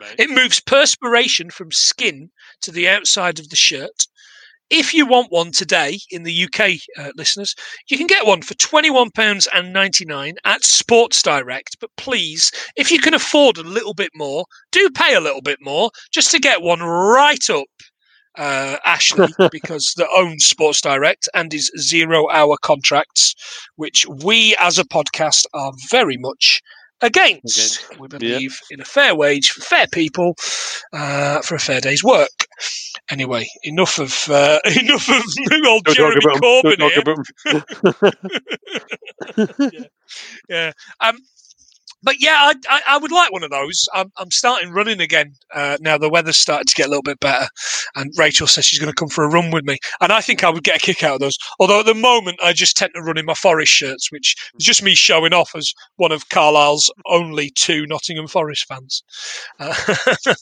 Right. It moves perspiration from skin to the outside of the shirt. If you want one today in the UK, uh, listeners, you can get one for £21.99 at Sports Direct. But please, if you can afford a little bit more, do pay a little bit more just to get one right up uh, Ashley because that owns Sports Direct and his zero hour contracts, which we as a podcast are very much against. We believe in a fair wage for fair people uh, for a fair day's work. Anyway, enough of uh, enough of old Don't Jeremy talk about 'em. Corbyn here. 'em. yeah. Um, but yeah, I, I, I would like one of those. I'm, I'm starting running again uh, now. The weather's starting to get a little bit better, and Rachel says she's going to come for a run with me, and I think I would get a kick out of those. Although at the moment, I just tend to run in my Forest shirts, which is just me showing off as one of Carlisle's only two Nottingham Forest fans. Uh,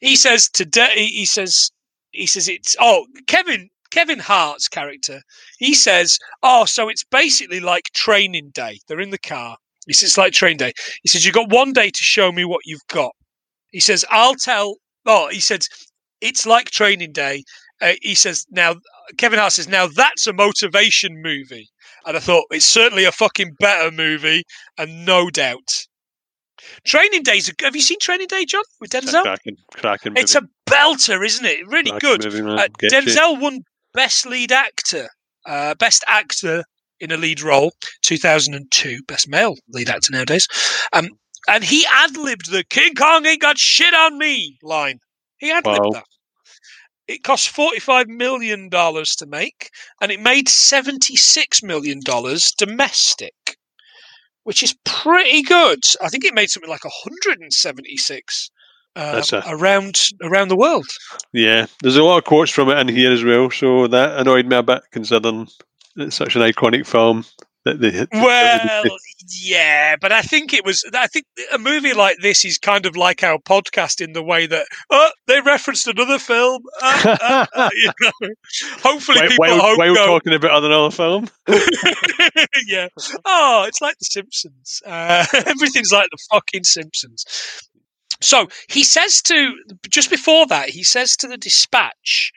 he says today. He says he says it's oh Kevin Kevin Hart's character. He says oh so it's basically like training day. They're in the car. He says it's like train day. He says you've got one day to show me what you've got. He says I'll tell. Oh, he says it's like training day. Uh, he says now Kevin Hart says now that's a motivation movie, and I thought it's certainly a fucking better movie, and no doubt. Training Days. Have you seen Training Day, John, with Denzel? cracking, cracking It's a belter, isn't it? Really Cracking good. movie. Uh, Get you. Denzel won Best Lead Actor, uh, Best Actor in a Lead Role, 2002. Best Male Lead Actor nowadays. Um, and he ad libbed the King Kong ain't got shit on me line. He ad libbed Wow. that. It cost $45 million to make, and it made $76 million domestic, which is pretty good. I think it made something like 176 uh, a- around around the world. Yeah, there's a lot of quotes from it in here as well, so that annoyed me a bit, considering it's such an iconic film that they. Well, yeah, but I think it was. I think a movie like this is kind of like our podcast in the way that oh, they referenced another film. Uh, uh, uh, you know. Hopefully, while, people at home go, talking about another film, yeah. Oh, it's like The Simpsons. Uh, everything's like the fucking Simpsons. So he says to just before that, he says to the dispatch,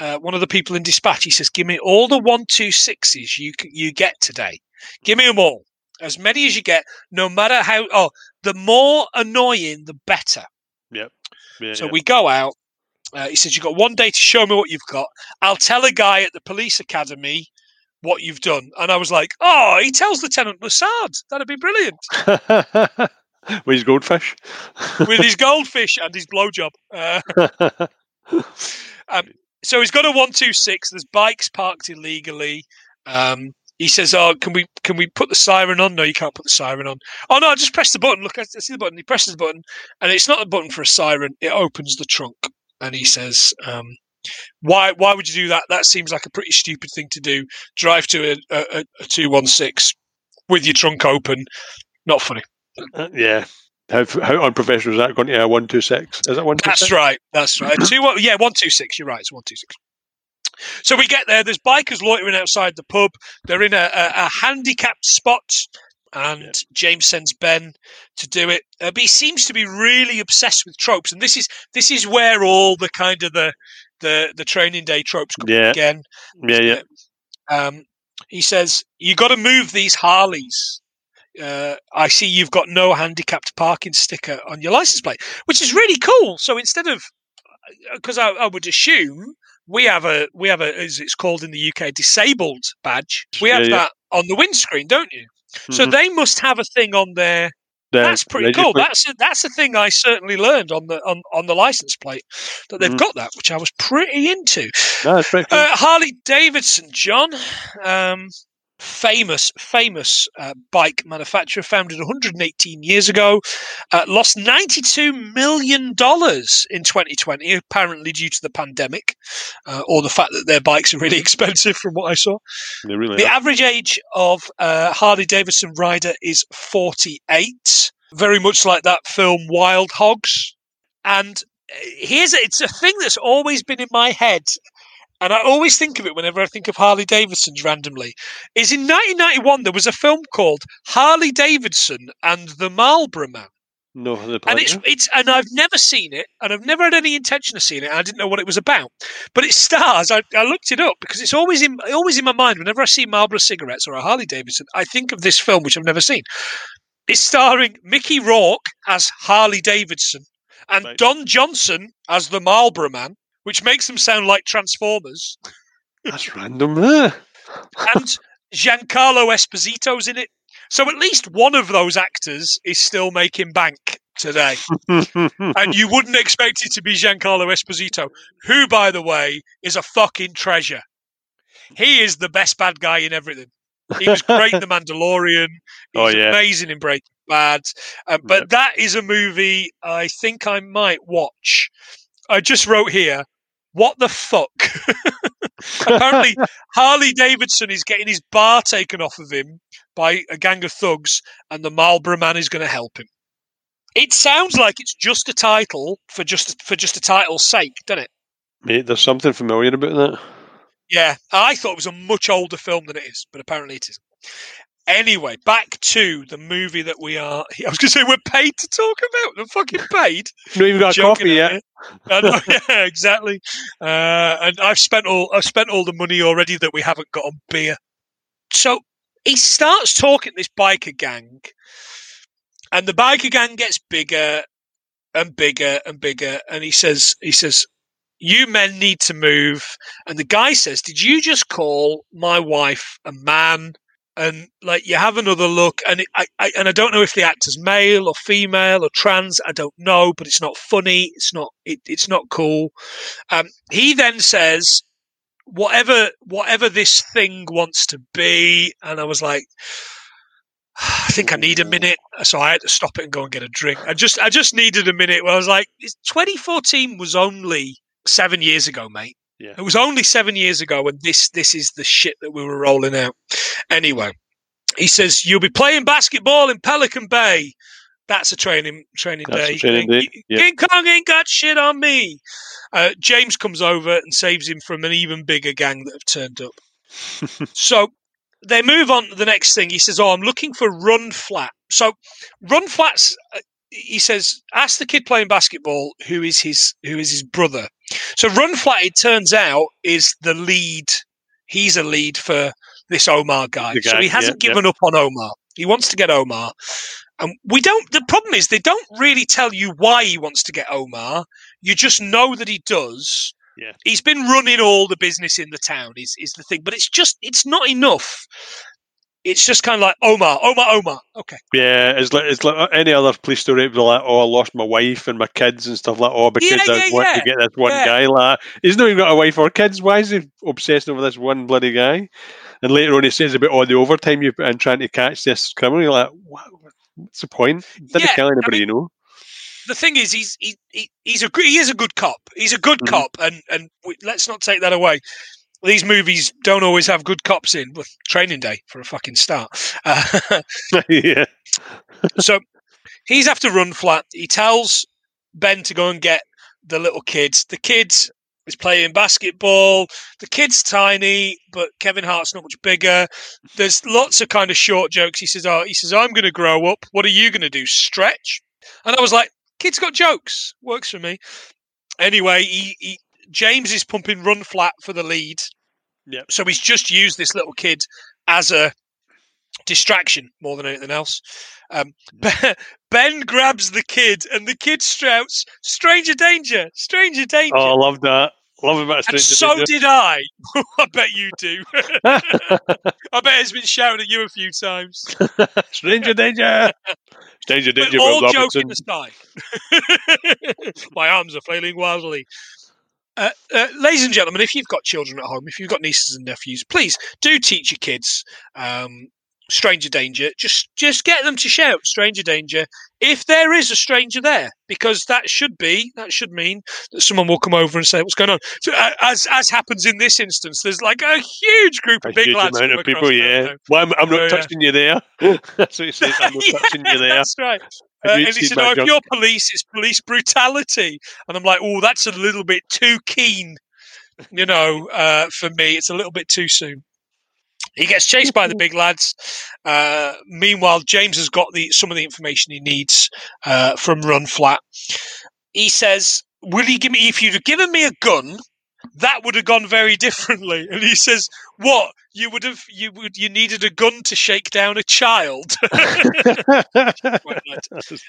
uh, one of the people in dispatch, he says, "Give me all the one two sixes you you get today. Give me them all, as many as you get, no matter how. Oh, the more annoying, the better." yeah, So we go out. Uh, he says, You've got one day to show me what you've got. I'll tell a guy at the police academy what you've done. And I was like, Oh, he tells Lieutenant Lassard. That'd be brilliant. with his goldfish. With his goldfish and his blowjob. Uh, so he's got a 126. There's bikes parked illegally. Um, he says, "Oh, can we can we put the siren on?" No, you can't put the siren on. Oh no, just press the button. Look, I see the button. He presses the button, and it's not a button for a siren. It opens the trunk, and he says, um, "Why why would you do that? That seems like a pretty stupid thing to do. Drive to a, a, a two one six with your trunk open. Not funny." Uh, yeah. How, how unprofessional is that going to one two six? Is that one? That's right. That's right. two one. Yeah, one two six. You're right. It's one two six. So we get there. There's bikers loitering outside the pub. They're in a, a, a handicapped spot, and yeah. James sends Ben to do it. Uh, but he seems to be really obsessed with tropes, and this is this is where all the kind of the the, the training day tropes come yeah. again. Yeah, yeah. Um, he says you got to move these Harleys. Uh, I see you've got no handicapped parking sticker on your license plate, which is really cool. So instead of because uh, I, I, would assume we have a we have a as it's called in the UK disabled badge. We have yeah, yeah. that on the windscreen, don't you? Mm-hmm. So they must have a thing on there. that's pretty cool. That's a, that's a thing I certainly learned on the on, on the license plate that they've mm-hmm. got that, which I was pretty into. No, pretty cool. uh, Harley Davidson, John. Um, famous, famous uh, bike manufacturer, founded 118 years ago, uh, lost 92 million dollars in 2020, apparently due to the pandemic, uh, or the fact that their bikes are really expensive, from what I saw. They Really the are. average age of uh, Harley Davidson rider is 48, very much like that film Wild Hogs, and uh, here's a, it's a thing that's always been in my head and I always think of it whenever I think of Harley Davidson's randomly, is in 1991 there was a film called Harley Davidson and the Marlboro Man. No, and it's it's and I've never seen it, and I've never had any intention of seeing it. I didn't know what it was about, but it stars. I, I looked it up because it's always in always in my mind. Whenever I see Marlboro cigarettes or a Harley Davidson, I think of this film which I've never seen. It's starring Mickey Rourke as Harley Davidson and right. Don Johnson as the Marlboro Man which makes them sound like Transformers. That's random there. and Giancarlo Esposito's in it. So at least one of those actors is still making bank today. and you wouldn't expect it to be Giancarlo Esposito, who, by the way, is a fucking treasure. He is the best bad guy in everything. He was great in The Mandalorian. He oh, was yeah. amazing in Breaking Bad. Uh, but that is a movie I think I might watch I just wrote here, what the fuck? Apparently, Harley Davidson is getting his bar taken off of him by a gang of thugs, and the Marlboro Man is going to help him. It sounds like it's just a title for just for just a title's sake, doesn't it? Mate, there's something familiar about that. Yeah, I thought it was a much older film than it is, but apparently it isn't. Anyway, back to the movie that we are. I was going to say we're paid to talk about. We're fucking paid. Not even got coffee yet. know, yeah, exactly. Uh, and I've spent all I've spent all the money already that we haven't got on beer. So he starts talking this biker gang, and the biker gang gets bigger and bigger and bigger. And he says, he says, you men need to move. And the guy says, did you just call my wife a man? And like you have another look and it, I, I, and I don't know if the actor's male or female or trans I don't know but it's not funny it's not it, it's not cool. Um, he then says whatever whatever this thing wants to be and I was like I think I need a minute so I had to stop it and go and get a drink. I just I just needed a minute where I was like 2014 was only 7 years ago mate yeah. It was only seven years ago, and this this is the shit that we were rolling out. Anyway, he says you'll be playing basketball in Pelican Bay. That's a training training That's day. Training day. Yep. King Kong ain't got shit on me. Uh, James comes over and saves him from an even bigger gang that have turned up. so they move on to the next thing. He says, "Oh, I'm looking for Run Flat." So Run Flat's uh, he says, ask the kid playing basketball who is his who is his brother. So Run Flat, it turns out, is the lead. He's a lead for this Omar guy. guy so he hasn't yeah, given yeah. up on Omar. He wants to get Omar. And we don't the problem is they don't really tell you why he wants to get Omar. You just know that he does. Yeah. He's been running all the business in the town, is is the thing. But it's just it's not enough it's just kind of like Omar, Omar, Omar. Okay. Yeah, it's like it's like any other police story. It'd be like, oh, I lost my wife and my kids and stuff like. Oh, because Yeah, I yeah, want yeah. to get this one Yeah. guy. Like, he's not even got a wife or kids. Why is he obsessing over this one bloody guy? And later on, he says about all the overtime you put in trying to catch this criminal. You're like, what? What's the point? Didn't Yeah, kill I anybody, mean- you know. The thing is, he's he, he he's a he is a good cop. He's a good Mhm. cop, and and we, let's not take that away. These movies don't always have good cops in. With Training Day for a fucking start. Uh, yeah, so he's after run flat. He tells Ben to go and get the little kids. The kids is playing basketball. The kid's tiny, but Kevin Hart's not much bigger. There's lots of kind of short jokes. He says, "Oh, he says I'm going to grow up. What are you going to do? Stretch?" And I was like, "Kid's got jokes. Works for me." Anyway, he, he James is pumping run flat for the lead. Yep. So he's just used this little kid as a distraction more than anything else. Um, ben grabs the kid, and the kid shouts, "Stranger danger! Stranger danger!" oh, I love that. Love about and Stranger so Danger. did I. I bet you do. I bet it's been shouted at you a few times. Stranger danger. Stranger But danger. all Will Robinson. joking aside, my arms are flailing wildly. Uh, uh, ladies and gentlemen, if you've got children at home, if you've got nieces and nephews, please do teach your kids um, stranger danger. Just just get them to shout stranger danger if there is a stranger there, because that should be that should mean that someone will come over and say what's going on. So, uh, as as happens in this instance, there's like a huge group A of big huge lads amount of people, yeah. Well, I'm, I'm not Oh, yeah. touching you there. That's what he says. I'm not Yeah, touching you there. That's right. Uh, and he said, "Oh, if you're police, it's police brutality." And I'm like, "Oh, that's a little bit too keen, you know, uh, for me. It's a little bit too soon." He gets chased by the big lads. Uh, meanwhile, James has got the some of the information he needs uh, from Run Flat. He says, "Will you give me? If you'd have given me a gun, that would have gone very differently." And he says, "What? You would have? You would? You needed a gun to shake down a child?"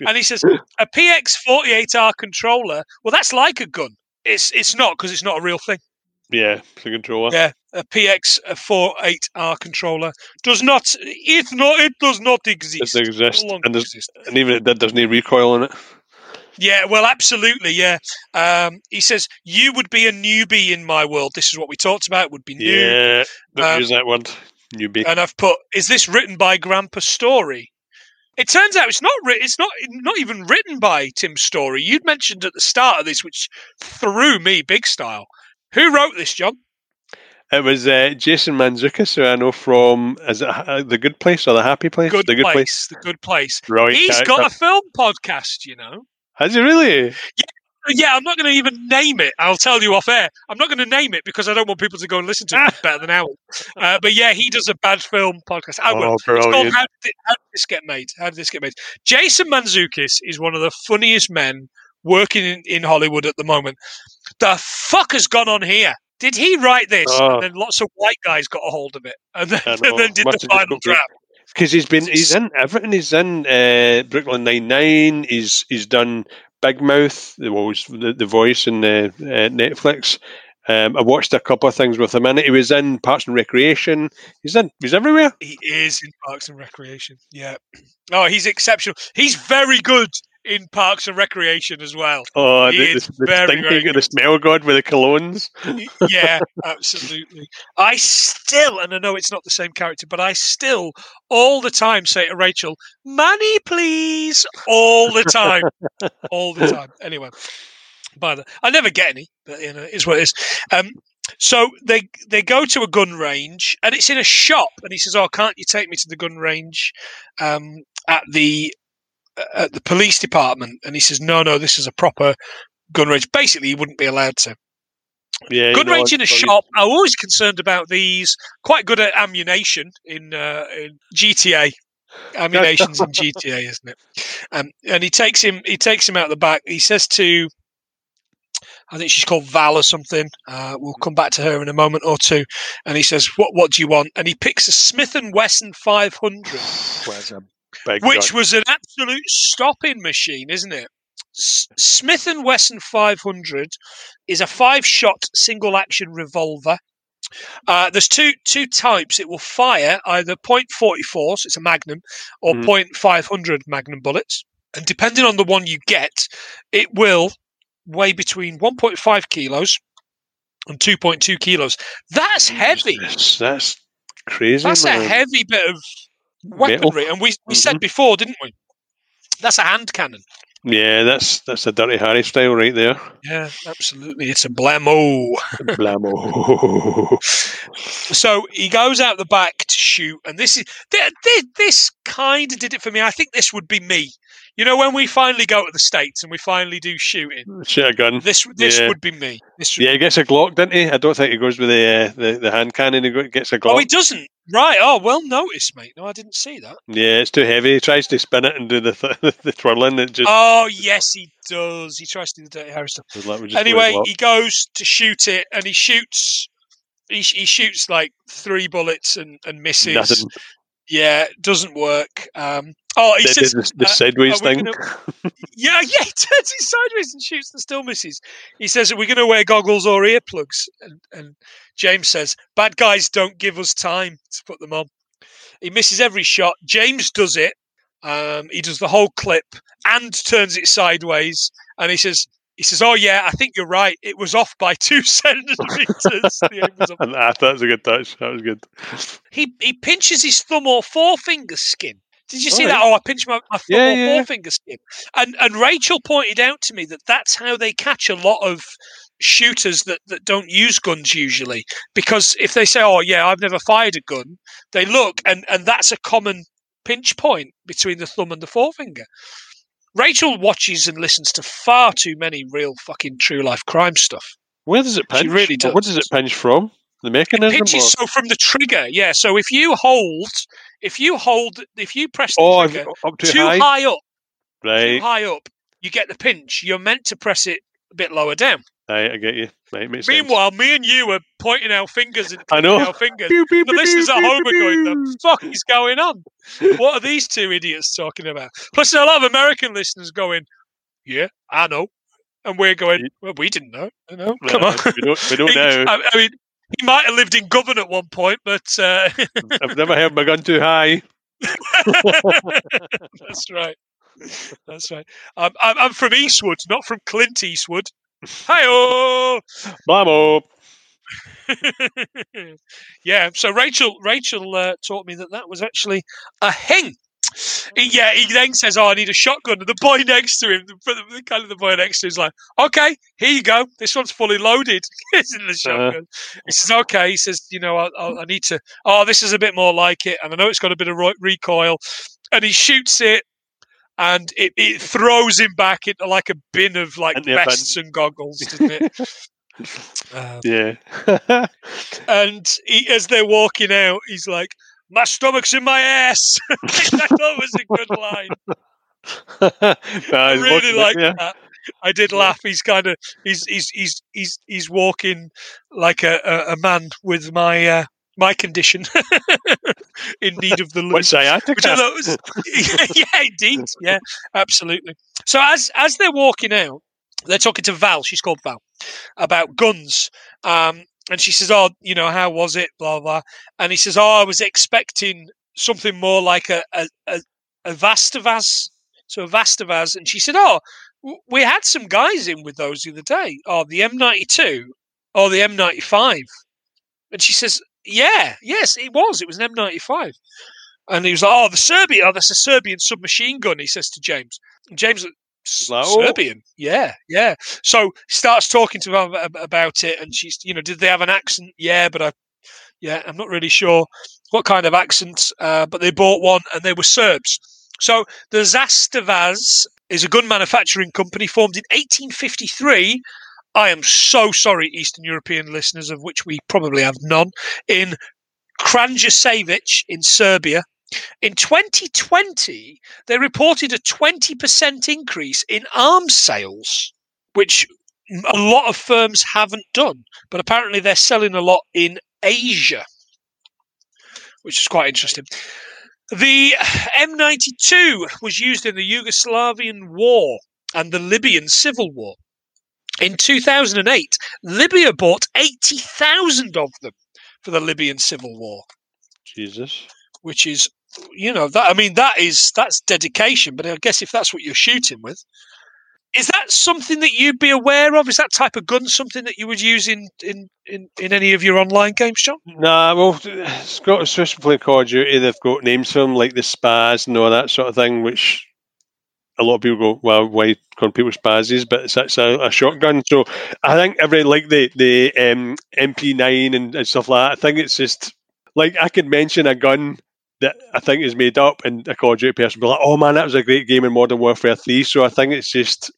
And he says, a PX48R controller, well, that's like a gun. It's it's not because it's not a real thing. yeah, it's a controller. Yeah, a PX48R controller does not. It not. It does not exist. Doesn't exist. No And exist. And even that doesn't need recoil on it. Yeah, well, absolutely. Yeah. Um, he says you would be a newbie in my world. This is what we talked about. Would be new. Yeah, don't Um, use that word. Newbie. and I've put, is this written by Grandpa Story? It turns out it's not. Ri- it's not. Not even written by Tim Story. You'd mentioned at the start of this, which threw me big style. Who wrote this, John? It was uh, Jason Mantzoukas, who I know from is it uh, the Good Place or the Happy Place? Good, the Good place, The Good Place. Right. He's character. got a film podcast. You know. Has he really? Yeah, I'm not going to even name it. I'll tell you off air. I'm not going to name it because I don't want people to go and listen to it better than ours. Uh, but yeah, he does a bad film podcast. I will. Oh, It's called. How did, How did This Get Made? How did this get made? Jason Mantzoukas is one of the funniest men working in, in Hollywood at the moment. The fuck has gone on here? Did he write this? Oh. And then lots of white guys got a hold of it and then, and then did Must the final draft. Because he's been he's in everything. He's in uh, Brooklyn Nine Nine. He's he's done Big Mouth, the the, the voice in uh, uh, Netflix. Um, I watched a couple of things with him and. He was in Parks and Recreation. He's in. He's everywhere. He is in Parks and Recreation. Yeah. Oh, he's exceptional. He's very good in Parks and Recreation as well. Oh, He the, the, the very, stinking, very the smell god with the colognes. yeah, absolutely. I still, and I know it's not the same character, but I still all the time say to Rachel, "Money, please," all the time, all the time. Anyway, by the, I never get any, but you know, it's what it is. Um, so they they go to a gun range, and it's in a shop, and he says, "Oh, can't you take me to the gun range um, at the at the police department?" And he says, "No, no, this is a proper." Gun range. Basically, he wouldn't be allowed to. Yeah, know, range in a shop. I'm always concerned about these. Quite good at ammunition in, uh, in GTA. Ammunition's in GTA, isn't it? Um, and he takes him. He takes him out the back. He says to, I think she's called Val or something. Uh, we'll come back to her in a moment or two. And he says, "What? What do you want?" And he picks a Smith and Wesson 500 Where's a big which gun? was an absolute stopping machine, isn't it? S- Smith and Wesson 500 is a five-shot single-action revolver. Uh, there's two two types. It will fire either .44, so it's a Magnum, or Mhm. .500 Magnum bullets, and depending on the one you get, it will weigh between 1.5 kilos and 2.2 kilos. That's heavy. Jesus, That's crazy. That's a heavy bit of. Weaponry, and we we said before, didn't we? That's a hand cannon. Yeah, that's that's a Dirty Harry style right there. Yeah, absolutely. It's a blammo. Blammo. So he goes out the back to shoot, and this is th- th- this kind of did it for me. I think this would be me. You know, when we finally go to the states and we finally do shooting, Shoot a gun. this this Yeah. would be me. This Yeah, he gets a Glock, didn't he? I don't think he goes with the uh, the, the hand cannon. He gets a Glock. oh, he doesn't. Right. Oh, well noticed, mate. No, I didn't see that. Yeah, it's too heavy. He tries to spin it and do the th- the twirling. It just Oh, yes, he does. He tries to do the dirty Harry stuff. Anyway, he goes to shoot it, and he shoots. He, he shoots like three bullets and, and misses. Nothing. Yeah, it doesn't work. Um, oh, he They says, the, the uh, sideways we thing. gonna- Yeah, yeah, he turns it sideways and shoots and still misses. He says, Are we going to wear goggles or earplugs? And, and James says, Bad guys don't give us time to put them on. He misses every shot. James does it. Um, he does the whole clip and turns it sideways. And he says, he says, "Oh yeah, I think you're right. It was off by two centimeters. The aim was off." And I thought that was a good touch. That was good. He he pinches his thumb or forefinger skin. Did you see that? Oh, I pinched my, my thumb Yeah, or yeah. forefinger skin. And and Rachel pointed out to me that that's how they catch a lot of shooters that, that don't use guns usually. Because if they say, "Oh yeah, I've never fired a gun," they look and and that's a common pinch point between the thumb and the forefinger. Rachel watches and listens to far too many real fucking true life crime stuff. Where does it pinch? She really What does does. it pinch from? The mechanism? Pinches or- so from the trigger, yeah. So if you hold, if you hold, if you press the Oh, trigger up too, too high? high up, too high up, you get the pinch. You're meant to press it a bit lower down. Right, I get you. Right, makes sense. Meanwhile, me and you are pointing our fingers and I know. our fingers. Pew, pew, The pew, listeners pew, at pew, home are going, the fuck is going on? What are these two idiots talking about? Plus, there are a lot of American listeners going, yeah, I know. And we're going, well, we didn't know. I know. Come on. We don't, we don't know. I, I mean, he might have lived in Govan at one point, but uh, I've never held my gun too high. That's right. That's right. I'm, I'm, I'm from Eastwood, not from Clint Eastwood. Hi Blammo. Yeah. So Rachel, Rachel uh, taught me that that was actually a hing. He- yeah. He then says, "Oh, I need a shotgun," and the boy next to him, the, the kind of the boy next to him, is like, "Okay, here you go. This one's fully loaded. it's in the shotgun." He says, "Okay." He says, "You know, I, I, I need to. Oh, this is a bit more like it, and I know it's got a bit of recoil." And he shoots it, and it, it throws him back into like a bin of like Into a bin. vests and goggles, doesn't it? Um, Yeah. and he, as they're walking out, he's like, "My stomach's in my ass." Thought was a good line. I really like yeah. that. I did laugh. He's kind of he's he's he's he's he's walking like a, a, a man with my uh, my condition in need of the loo. What sciatica? Which I thought was yeah, indeed, yeah, absolutely. So as as they're walking out, they're talking to Val. She's called Val about guns. Um, and she says, "Oh, you know, how was it?" Blah blah. And he says, "Oh, I was expecting something more like a a, a, a Vastavaz, so a Vastavaz." And she said, "Oh, w- we had some guys in with those the other day. Oh, the M92 or the M95." And she says, "Yeah, yes, it was. It was an M95." And he was like, "Oh, the Serbian. Oh, that's a Serbian submachine gun." He says to James. And James, "S- like, "Oh." Serbian, yeah, yeah. So starts talking to her about it, and she's, you know, did they have an accent? Yeah, but I, yeah, I'm not really sure what kind of accent. Uh, but they bought one, and they were Serbs. So the Zastavaz is a gun manufacturing company formed in 1853. I am so sorry, Eastern European listeners, of which we probably have none, in Kranjasevic in Serbia. In 2020, they reported a 20% increase in arms sales, which a lot of firms haven't done. But apparently, they're selling a lot in Asia, which is quite interesting. The M92 was used in the Yugoslavian War and the Libyan Civil War. In 2008, Libya bought 80,000 of them for the Libyan civil war. Jesus. Which is, you know, that I mean, that is that's dedication. But I guess if that's what you're shooting with, is that something that you'd be aware of? Is that type of gun something that you would use in in, in, in any of your online games, John? Nah, well, Scott, especially playing Call of Duty, they've got names for them like the Spaz and all that sort of thing, which a lot of people go, well, why call people Spazes? But it's, it's a, a, shotgun. So I think every like the the um, MP9 and, and stuff like that. I think it's just like I could mention a gun that I think is made up, and a Call of Duty person be like, "Oh man, that was a great game in Modern Warfare 3. So I think it's just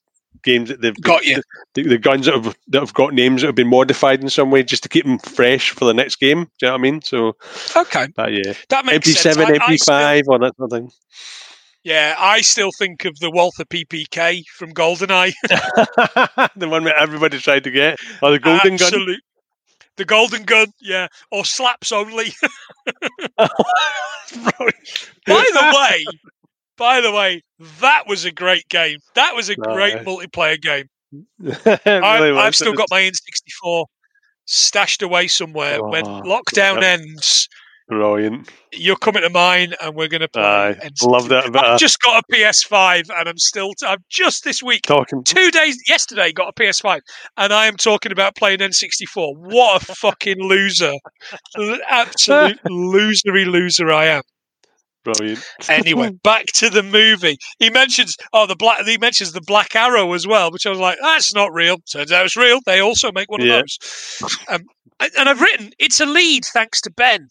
games that they've got you. The, the, guns that have that have got names that have been modified in some way just to keep them fresh for the next game. Do you know what I mean? So okay, but yeah, that makes MP7, sense. MP5, I, I still, or that sort of thing. Yeah, I still think of the Walther PPK from GoldenEye. the one that everybody tried to get, or the golden Absolute. gun. The golden gun, yeah, or slaps only. by the way, by the way, that was a great game. That was a great multiplayer game. really I've, still got my N64 stashed away somewhere. Oh, when lockdown God. ends, Brilliant. You're coming to mine, and we're going to play. I love that. I've just got a PS5, and I'm still. T- I'm just this week talking two days yesterday got a PS5, and I am talking about playing N64. What a fucking loser! Absolute losery loser I am. Brilliant. anyway, back to the movie. He mentions oh the black. He mentions the Black Arrow as well, which I was like, that's not real. Turns out it's real. They also make one yeah. of those. Um, and I've written it's a lead thanks to Ben.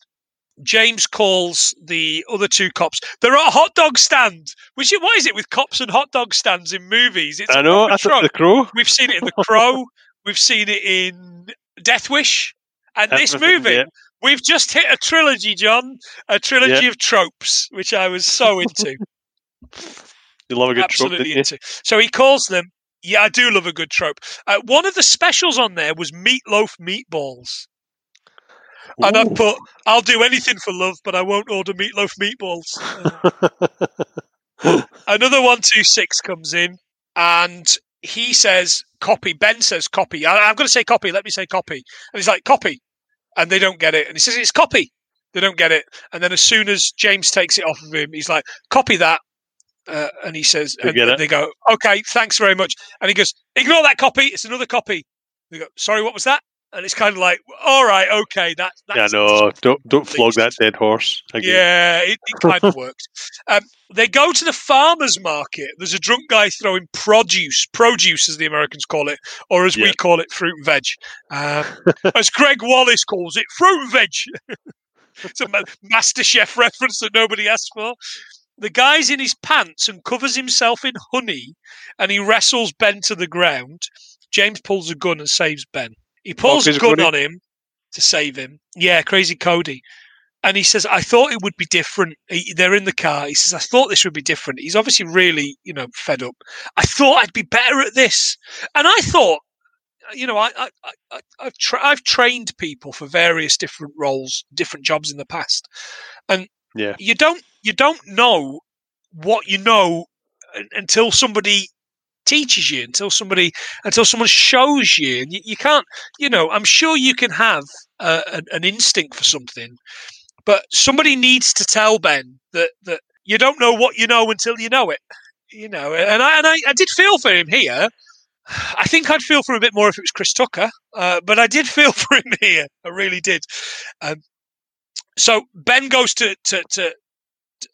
James calls the other two cops. They're at a hot dog stand. Which what is it with cops and hot dog stands in movies? It's I know. That's the Crow. We've seen it in the Crow. we've seen it in Death Wish, and this movie. Yeah. We've just hit a trilogy, John. A trilogy yeah. of tropes, which I was so into. you love a good Absolutely trope, into. So he calls them. Yeah, I do love a good trope. Uh, one of the specials on there was meatloaf meatballs. And I've put, I'll do anything for love, but I won't order meatloaf meatballs. Uh, another 126 comes in and he says, copy. Ben says, copy. I, am going to say copy. Let me say copy. And he's like, copy. And they don't get it. And he says, it's copy. They don't get it. And then as soon as James takes it off of him, he's like, copy that. Uh, and he says, and, and they go, okay, thanks very much. And he goes, ignore that copy. It's another copy. They go, sorry, what was that? And it's kind of like, all right, okay, that, that's yeah, no, don't don't flog that dead horse. Again. Yeah, it, it kind of works. Um, they go to the farmers market. There's a drunk guy throwing produce, produce as the Americans call it, or as yeah. we call it, fruit and veg. Um, as Greg Wallace calls it, fruit and veg. it's a Master Chef reference that nobody asked for. The guy's in his pants and covers himself in honey, and he wrestles Ben to the ground. James pulls a gun and saves Ben. He pulls oh, a gun on him to save him. Yeah, crazy Cody. And he says, I thought it would be different. He, they're in the car. He says, I thought this would be different. He's obviously really, you know, fed up. I thought I'd be better at this. And I thought, you know, I, I, I, have tra- I've trained people for various different roles, different jobs in the past. And yeah. you don't, you don't know what you know until somebody teaches you until somebody until someone shows you and you, you can't you know i'm sure you can have an, an instinct for something but somebody needs to tell ben that that you don't know what you know until you know it you know and i and i, I did feel for him here I think I'd feel for a bit more if it was Chris Tucker, uh, but I did feel for him here. I really did. Um, so Ben goes to, to, to,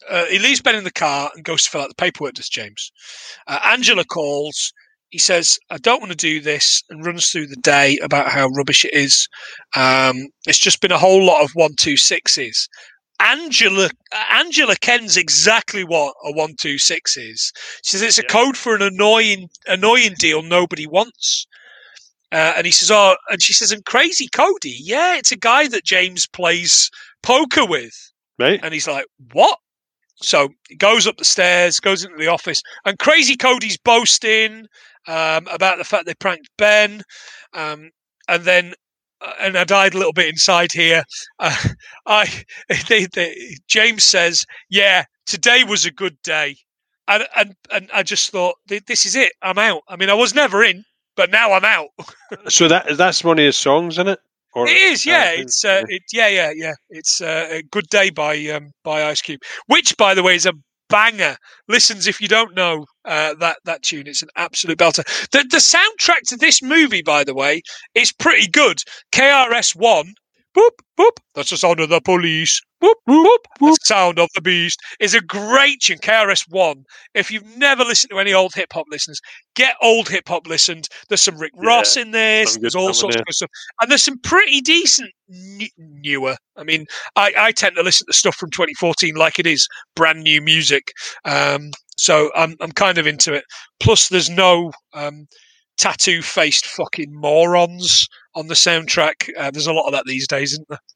uh, he leaves Ben in the car and goes to fill out the paperwork. Does James? Uh, Angela calls. He says, "I don't want to do this," and runs through the day about how rubbish it is. Um, it's just been a whole lot of one two sixes. Angela Angela kens exactly what a one two six is. She says it's a yeah. code for an annoying annoying deal nobody wants. Uh, and he says, "Oh," and she says, "And crazy Cody, yeah, it's a guy that James plays poker with." Right. And he's like, "What?" So he goes up the stairs, goes into the office, and Crazy Cody's boasting um, about the fact they pranked Ben. Um, and then, uh, and I died a little bit inside here. Uh, I, they, they, James says, "Yeah, today was a good day," and and and I just thought, "This is it. I'm out." I mean, I was never in, but now I'm out. so that that's one of his songs, isn't it? Or, It is, yeah. uh, It's uh, it, yeah, yeah, yeah. It's uh, a good day by um, by Ice Cube, which, by the way, is a banger. Listens if you don't know uh, that that tune. It's an absolute belter. The the soundtrack to this movie, by the way, is pretty good. KRS One. Boop boop. That's the sound of the police. Whoop whoop. That's the sound of the beast. Is a great tune. KRS One. If you've never listened to any old hip hop listeners, get old hip hop listened. There's some Rick Yeah, Ross in this. There's all stuff in sorts of there. good stuff, and there's some pretty decent n- newer. I mean, I, I tend to listen to stuff from 2014 like it is brand new music. Um, so I'm I'm kind of into it. Plus, there's no um, tattoo faced fucking morons on the soundtrack. Uh, there's a lot of that these days, isn't there?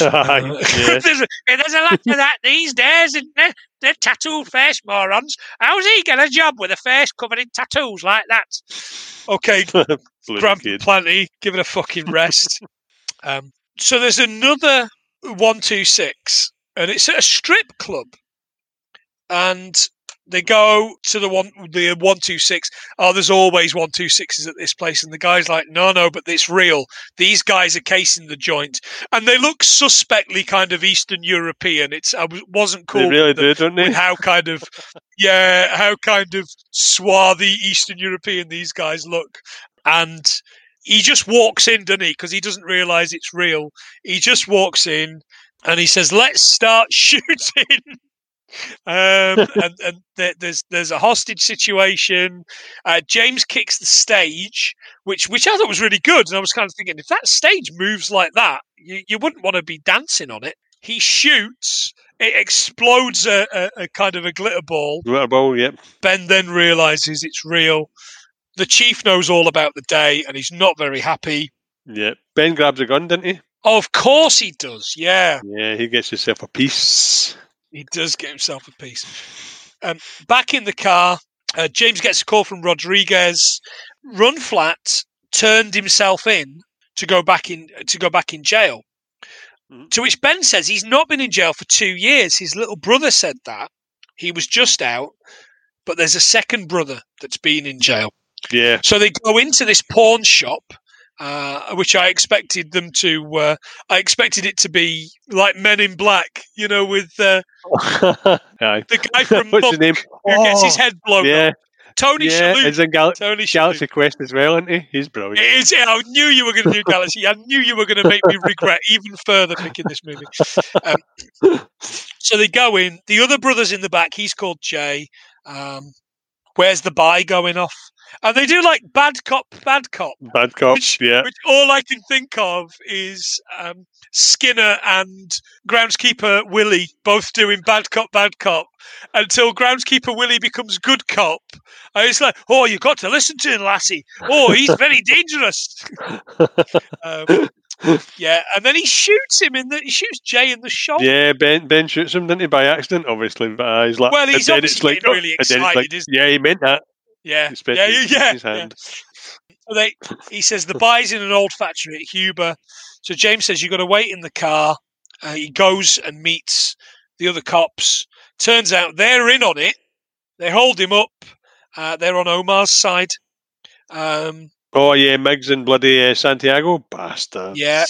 Uh, there's, a, there's a lot of that these days, isn't there? The tattoo face morons. How's he get a job with a face covered in tattoos like that? Okay, Grant kid. Plenty, give it a fucking rest. um, so there's another one two six, and it's at a strip club, and they go to the one the one two six. Oh, there's always one two sixes at this place, and the guy's like, no, no, but it's real. These guys are casing the joint, and they look suspectly kind of Eastern European. It's I was- wasn't They cool. really with the- do, don't they? how kind of yeah how kind of swarthy eastern european these guys look and he just walks in doesn't he because he doesn't realize it's real he just walks in and he says let's start shooting um, and, and there, there's there's a hostage situation. Uh, James kicks the stage, which which I thought was really good, and I was kind of thinking if that stage moves like that, you, you wouldn't want to be dancing on it. He shoots, it explodes a, a, a kind of a glitter ball. Glitter ball, yep. Ben then realizes it's real. The chief knows all about the day, and he's not very happy. Yeah, Ben grabs a gun, didn't he? Of course he does. Yeah. Yeah, he gets himself a piece. He does get himself a piece. Um, back in the car, uh, James gets a call from Rodriguez. Run flat turned himself in to go back in to go back in jail. Mhm. To which Ben says he's not been in jail for two years. His little brother said that he was just out, but there's a second brother that's been in jail. Yeah. So they go into this pawn shop, uh, which I expected them to. Uh, I expected it to be like Men in Black, you know, with uh, the guy from Monk who gets his Oh, head blown Yeah, up. Tony yeah. Shalhoub. In Gal- Tony Shalhoub. Galaxy Quest as well, isn't he? He's brilliant. It is, I knew you were going to do Galaxy. I knew you were going to make me regret even further picking this movie. Um, so they go in. The other brother's in the back. He's called Jay. Um, where's the buy going off? And they do like bad cop, bad cop. Bad cop. Which- yeah. Which all I can think of is um, Skinner and groundskeeper Willie both doing bad cop, bad cop until groundskeeper Willie becomes good cop. And it's like, oh, you've got to listen to him, lassie. Oh, he's very dangerous. um, yeah, and then he shoots him in the. He shoots Jay in the shoulder. yeah, Ben Ben shoots him, didn't he, by accident, obviously. But uh, he's like, Well, he's obviously it's like, really and then it's excited, like, yeah, he meant that. Yeah, yeah, yeah, yeah. So they, he says the buy's in an old factory at Huber. So James says you've got to wait in the car. Uh, he goes and meets the other cops. Turns out they're in on it. They hold him up. Uh, they're on Omar's side. Um, Oh yeah, Miggs and bloody uh, Santiago, bastards. Yeah.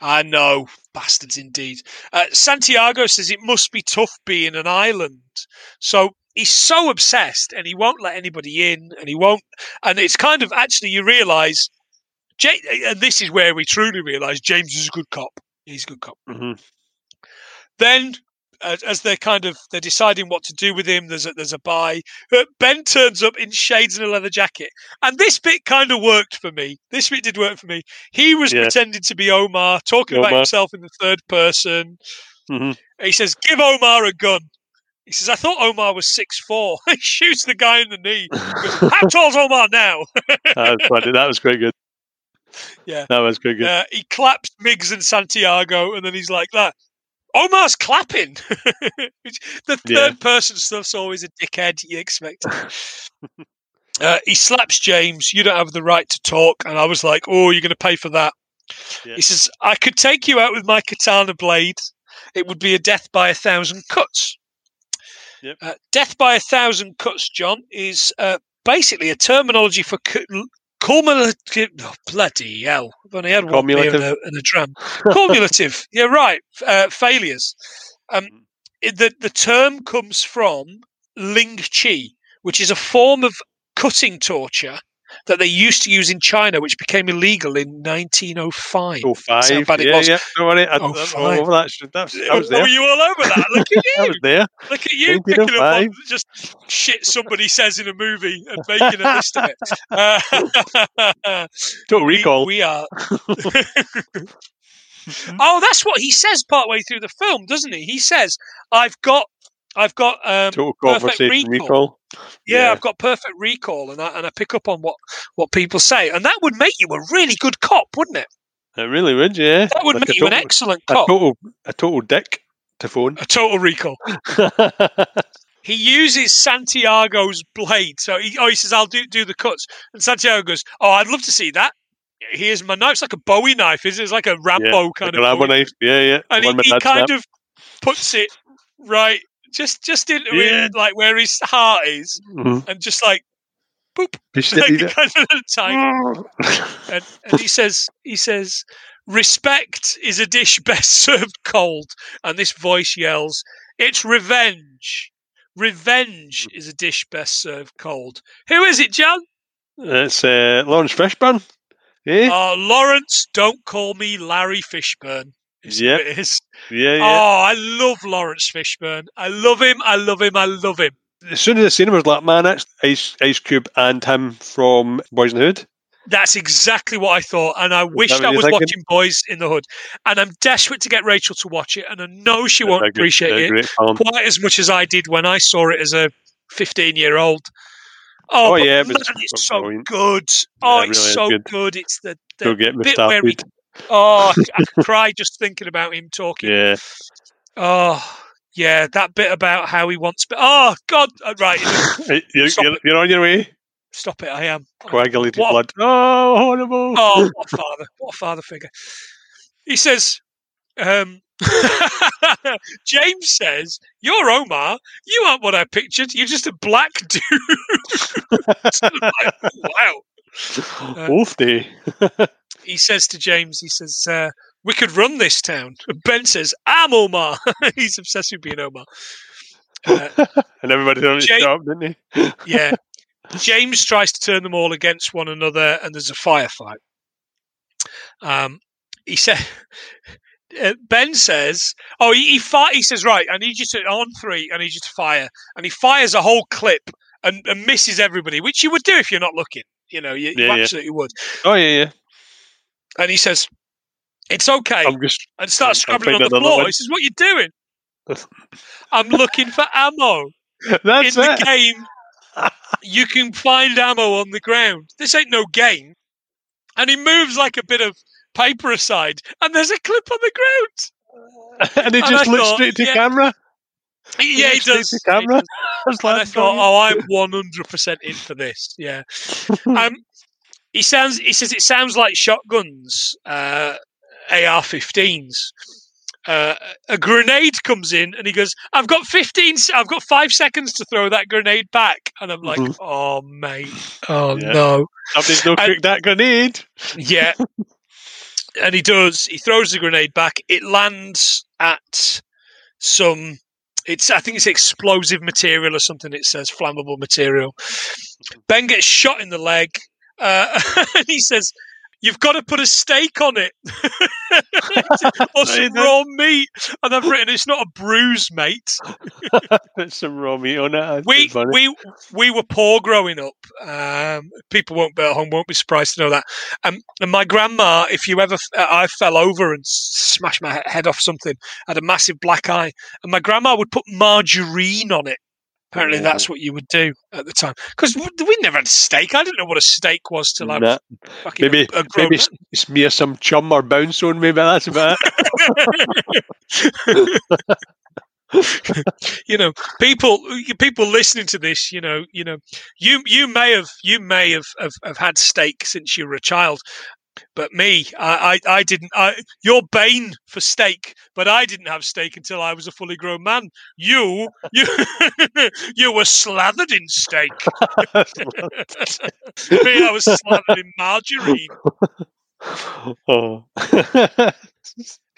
I know, bastards indeed. Uh, Santiago says it must be tough being an island. So he's so obsessed, and he won't let anybody in, and he won't. And it's kind of actually you realise, Ja- and this is where we truly realise James is a good cop. He's a good cop. hmm Then, uh, as they're kind of they're deciding what to do with him, there's a, there's a buy. Ben turns up in shades and a leather jacket, and this bit kind of worked for me. This bit did work for me. He was Yeah. pretending to be Omar, talking about himself in the third person. hmm He says, "Give Omar a gun." He says, "I thought Omar was six four. he shoots the guy in the knee. Goes, How tall's Omar now? that, was funny. that was quite good. Yeah. That was quite good. Uh, he claps Miggs and Santiago, and then he's like that. Omar's clapping. The third Yeah. person stuff's always a dickhead. You expect. uh, he slaps James. You don't have the right to talk. And I was like, "Oh, you're going to pay for that." Yeah. He says, "I could take you out with my katana blade. It would be a death by a thousand cuts." Yep. Uh, death by a thousand cuts, John, is uh, basically a terminology for cumulative. Oh, bloody hell! I've only had one beer and a, and a dram. Cumulative. yeah, right. Uh, failures. Um, it, the the term comes from Ling Chi, which is a form of cutting torture that they used to use in China, which became illegal in 1905. Oh, five. That's how bad it yeah, was. yeah. Don't. I, Oh, I'm five. all over that. That's, I was Oh, there. you all over that? Look at I you! was there. Look at you picking up 1905. on just shit somebody says in a movie and making a list of it. Uh, Total we- recall. We, are. oh, that's what he says partway through the film, doesn't he? He says, "I've got, I've got, um, Total perfect recall. recall. yeah, yeah. I've got perfect recall, and I and I pick up on what what people say, and that would make you a really good cop, wouldn't it? It really would, yeah. That would Like make a you an total- excellent a cop. total, a total dick to phone. A total recall. he uses Santiago's blade. So he, oh, he says, "I'll do do the cuts." And Santiago goes, "Oh, I'd love to see that. Here's my knife. It's like a Bowie knife, is it? It's like a Rambo kind like of a Rambo knife. Yeah, yeah. And he, he kind of puts it right, just just in Yeah. like where his heart is, Mhm. and just like boop, He like kind of time. And, and he says, he says, respect is a dish best served cold. And this voice yells, it's revenge. Revenge is a dish best served cold. Who is it, John? It's uh, Laurence Fishburne. Eh? Oh, Laurence, don't call me Larry Fishburne. Is who Yep. it is. yeah, yeah. Oh, I love Laurence Fishburne. I love him. I love him. I love him. As soon as I seen him, I was like, man, that's Ice Ice Cube and him from Boyz n the Hood. That's exactly what I thought, and I wish I was thinking? watching Boyz n the Hood. And I'm desperate to get Rachel to watch it, and I know she won't good- appreciate it quite as much as I did when I saw it as a 15 year old. Oh, Oh, yeah, man, it's it's so brilliant. good. Oh, Yeah, it it's really is so good. good. It's the, the Go get bit where he. Oh, I cry just thinking about him talking. Yeah. Oh, yeah, that bit about how he wants. Oh God, uh, right, You're, you're, you're on your way. stop it. I am. Coagulated What- blood. Oh, horrible. Oh, what a father! What a father figure. He says, um, James says, "You're Omar. You aren't what I pictured. You're just a black dude." Like, wow. Uh, Wolf day. He says to James, he says, uh, "We could run this town." Ben says, "I'm Omar." He's obsessed with being Omar. Uh, and everybody on his job, didn't he? yeah. James tries to turn them all against one another, and there's a firefight. Um, he said, uh, Ben says, "Oh, he he, fi- he says, right, I need you to on three, I need you to fire," and he fires a whole clip and, and misses everybody, which you would do if you're not looking. You know, you, you Yeah, yeah. absolutely would. Oh, yeah, yeah. And he says, "It's okay," I'm just. and starts scrabbling on the floor. He says, "What you doing?" I'm looking for ammo. That's in it. the game, you can find ammo on the ground. This ain't no game. And he moves like a bit of paper aside, and there's a clip on the ground. and he just I looks thought, straight to yeah, camera. Yeah, he does. camera. does. I was And I like, thought, oh, I'm 100% in for this. Yeah. Um, he sounds. He says it sounds like shotguns, uh, AR-15s. Uh, a grenade comes in, and he goes, "I've got 15. I've got five seconds to throw that grenade back." And I'm like, Mhm. "Oh, mate. Oh Yeah. no." Somebody's no I- cooked that grenade. Yeah. and he does. He throws the grenade back. It lands at some. It's. I think it's explosive material or something. It says flammable material. Ben gets shot in the leg, uh, and he says, "You've got to put a steak on it, or some raw meat." And I've written, "It's not a bruise, mate." Put some raw meat on it. We we we were poor growing up. Um, people won't be at home won't be surprised to know that. Um, and my grandma, if you ever, uh, I fell over and smashed my head off something, had a massive black eye, and my grandma would put margarine on it. Apparently, Oh. that's what you would do at the time because we never had a steak. I didn't know what a steak was till I was Nah. fucking maybe a, a grown maybe s- smear some chum or bounce on. Maybe that's about it. you know people people listening to this you know you know you you may have you may have, have, have had steak since you were a child But me, I, I, I didn't. I, you're Bane for steak, but I didn't have steak until I was a fully grown man. You, you, you were slathered in steak. me, I was slathered in margarine. oh.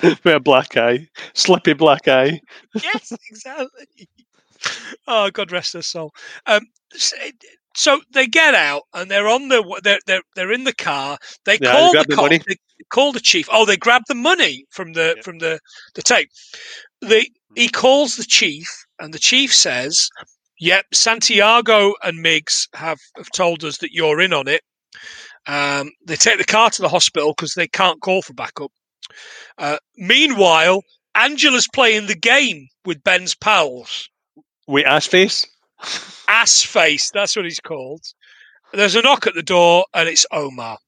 With a black eye, slippy black eye. yes, exactly. Oh, God rest her soul. Um, so they get out and they're on the they're they're, they're in the car. They Yeah, call the the cop. They call the chief. Oh, they grab the money from the Yeah. from the the tape. They he calls the chief and the chief says, "Yep, Santiago and Miggs have, have told us that you're in on it." Um, they take the car to the hospital because they can't call for backup. Uh, meanwhile, Angela's playing the game with Ben's pals. Wait, ass face. Ass face, that's what he's called. There's a knock at the door, and it's Omar.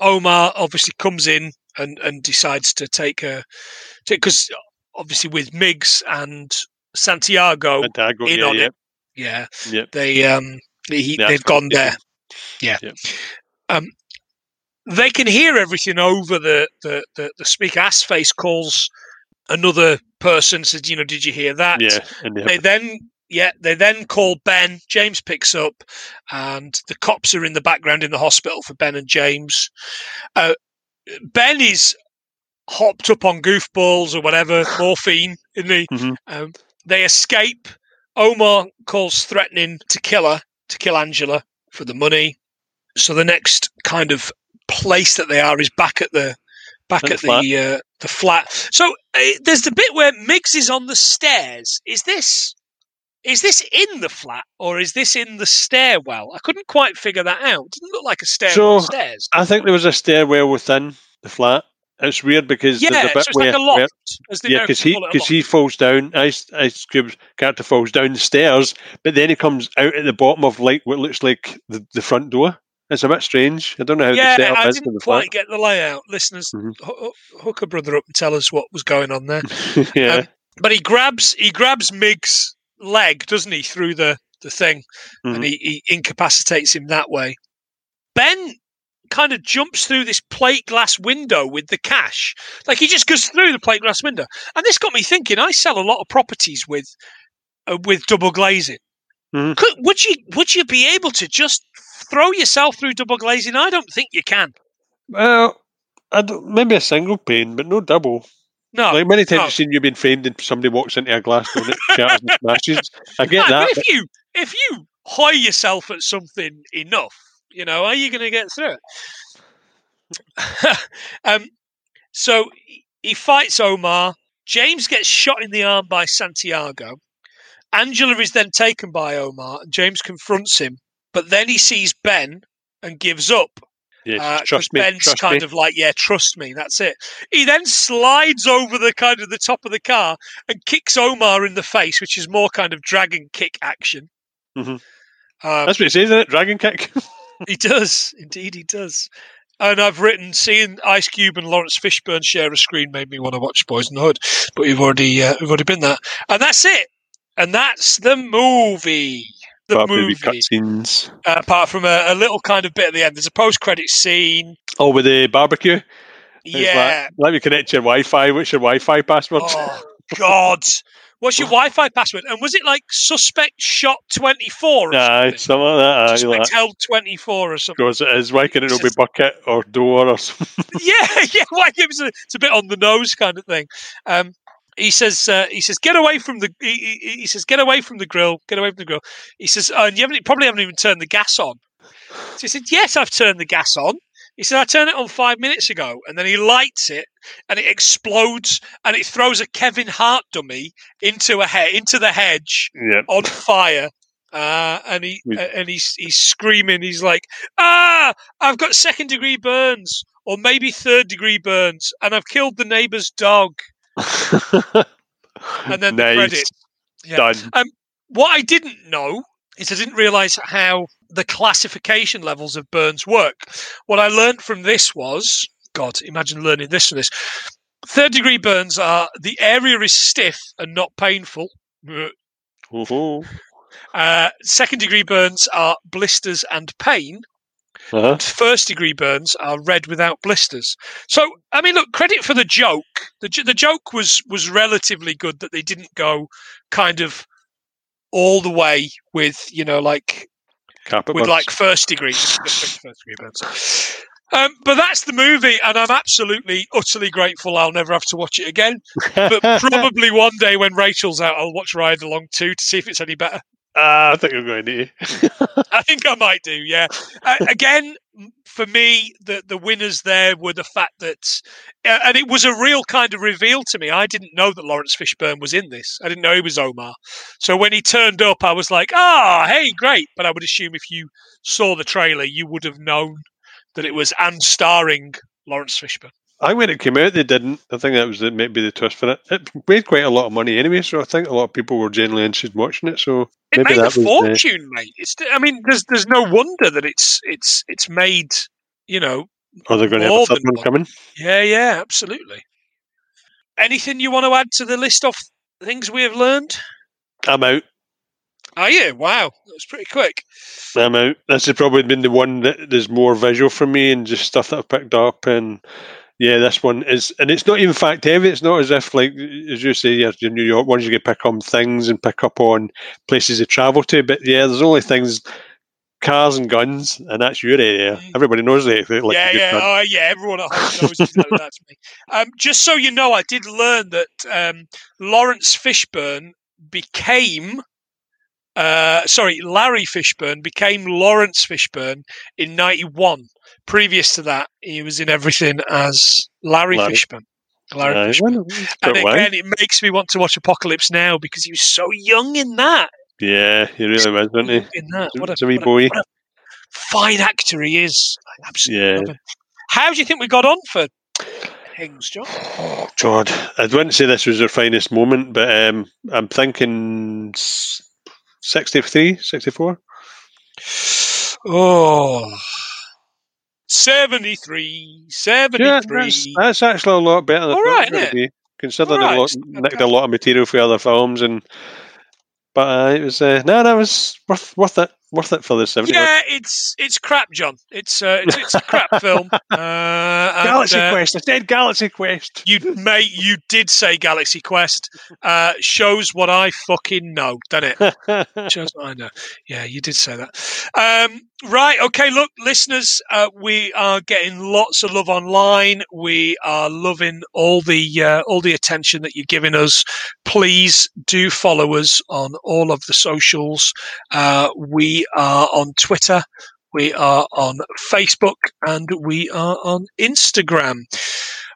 Omar obviously comes in and, and decides to take a because obviously with Miggs and Santiago Santiago, in yeah, on yeah, it, yeah, yeah. they um he, Yeah, they've gone there. Yeah. Yeah. Um, they can hear everything over the the the, the speaker. Ass face calls another person. Says, you know, did you hear that? Yeah, and they They then, yeah, they then call Ben. James picks up, and the cops are in the background in the hospital for Ben and James. Uh, ben is hopped up on goofballs or whatever, morphine in the. Mhm. Um, they escape. Omar calls threatening to kill her, to kill Angela for the money. So the next kind of place that they are is back at the back At the at flat. the uh, the flat. So uh, there's the bit where Miggs is on the stairs. Is this is this in the flat or is this in the stairwell? I couldn't quite figure that out. It didn't look like a stairwell So, stairs. I think there was a stairwell within the flat. It's weird because Yeah, there's a so bit it's like a loft. where- yeah, because he call it, a because he falls down. Ice Ice Cube's character falls down the stairs, but then he comes out at the bottom of like what looks like the, the front door. It's a bit strange. I don't know how yeah, the setup I is for didn't quite get the layout. Listeners, Mhm. hoo- hook a brother up and tell us what was going on there. yeah, Um, But he grabs he grabs Miggs' leg, doesn't he, through the the thing, Mhm. and he, he incapacitates him that way. Ben kind of jumps through this plate glass window with the cash, like he just goes through the plate glass window, and this got me thinking. I sell a lot of properties with uh, with double glazing. Mhm. Could, would you would you be able to just throw yourself through double glazing? I don't think you can. well, I don't, maybe a single pane, but no double. No, like many times no. I've seen you've been framed and somebody walks into a glass door and it shatters and smashes. I get that. but if you if you hoy yourself at something enough, you know, are you going to get through it? um, so he fights Omar. James gets shot in the arm by Santiago. Angela is then taken by Omar, and James confronts him. But then he sees Ben and gives up. Yes, Uh, trust me. Ben's trust kind me. of like, yeah, trust me, that's it. He then slides over the kind of the top of the car and kicks Omar in the face, which is more kind of dragon kick action. Mhm. Um, That's what it says, isn't it? Dragon kick. he does, indeed, he does. And I've written, seeing Ice Cube and Laurence Fishburne share a screen made me want to watch Boyz n the Hood, but we've already uh, we've already been there, and that's it. And that's the movie. The Apart movie. cutscenes. Uh, apart from a, a little kind of bit at the end, there's a post-credit scene. Oh, with the barbecue. Yeah, Like, let me connect your Wi-Fi. What's your Wi-Fi password? Oh God! What's your Wi-Fi password? And was it like suspect shot twenty four? Nah, something? something like that. aye, suspect like, held twenty four or something. Because it is. Why can it not be bucket or door or something? yeah, yeah. Why it was a, it's a bit on the nose kind of thing. Um, he says, uh, he says, get away from the. He, he, he says, get away from the grill. Get away from the grill. He says, oh, and you haven't probably haven't even turned the gas on. So he said, yes, I've turned the gas on. He said, I turned it on five minutes ago, and then he lights it, and it explodes, and it throws a Kevin Hart dummy into a he- into the hedge yeah. on fire. Uh, and he uh, and he's he's screaming. He's like, "Ah, I've got second degree burns, or maybe third degree burns, and I've killed the neighbour's dog." And then the nice. credits. Yeah. Done. What I didn't know is I didn't realise how the classification levels of burns work. What I learned from this was, God, imagine learning this from this. Third degree burns are the area is stiff and not painful. Uh, second degree burns are blisters and pain. Uh-huh. First degree burns are red without blisters. So, I mean, look, credit for the joke. The, the joke was was relatively good that they didn't go kind of all the way with, you know, like Carpet with burns. like first degree, just, just pick first degree burns. Um, but that's the movie, and I'm absolutely, utterly grateful. I'll never have to watch it again. But probably one day when Rachel's out, I'll watch Ride Along 2 to see if it's any better. Ah, I think I'm going to. I think I might do. Yeah. Uh, again, for me, the the winners there were the fact that, uh, and it was a real kind of reveal to me. I didn't know that Laurence Fishburne was in this. I didn't know he was Omar. So when he turned up, I was like, ah, hey, great. But I would assume if you saw the trailer, you would have known that it was and starring Laurence Fishburne. I when it came out, they didn't. I think that was the, maybe the twist for it. It made quite a lot of money anyway, so I think a lot of people were genuinely interested in watching it. So It maybe made a fortune, mate. It's. I mean, there's there's no wonder that it's it's it's made. You know, are they're going to have a third one one. coming. Yeah, yeah, absolutely. Anything you want to add to the list of things we have learned? I'm out. Are you? Wow, that was pretty quick. I'm out. This has probably been the one that there's more visual for me and just stuff that I've picked up. And yeah, this one is, and it's not even fact heavy. It's not as if, like, as you say, you're in New York, ones you can pick on things and pick up on places to travel to. But yeah, there's only things, cars and guns, and that's your area. Mm. Everybody knows that. Like, yeah, yeah, gun. oh, yeah. Everyone at home knows exactly that me. Um, just so you know, I did learn that um, Laurence Fishburne became. Uh, sorry, Larry Fishburne became Laurence Fishburne in '91. Previous to that, he was in everything as Larry, Larry. Fishburne. Larry Fishburne. And again, it makes me want to watch Apocalypse Now because he was so young in that. Yeah, he really was, wasn't he? In that, what a, what a- boy. what a fine actor he is. I absolutely Yeah. How do you think we got on for things, John? Oh, God, I wouldn't say this was their finest moment, but um, I'm thinking 63, 64. Oh. 73, 73. Yeah, that's, that's actually a lot better than I All thought it was innit? going to be. Considering right, a lot, nicked a lot of material for other films, and but uh, it was uh, no, that was worth worth it, worth it for the 70. Yeah, it's it's crap, John. It's uh, it's, it's a crap film. Uh, Galaxy uh, Quest. I said Galaxy Quest. You mate, you did say Galaxy Quest. Uh, shows what I fucking know, doesn't it? Shows what I know. Yeah, you did say that. Um, right. Okay. Look, listeners, uh, we are getting lots of love online. We are loving all the uh, all the attention that you're giving us. Please do follow us on all of the socials. Uh, we are on Twitter. We are on Facebook and we are on Instagram.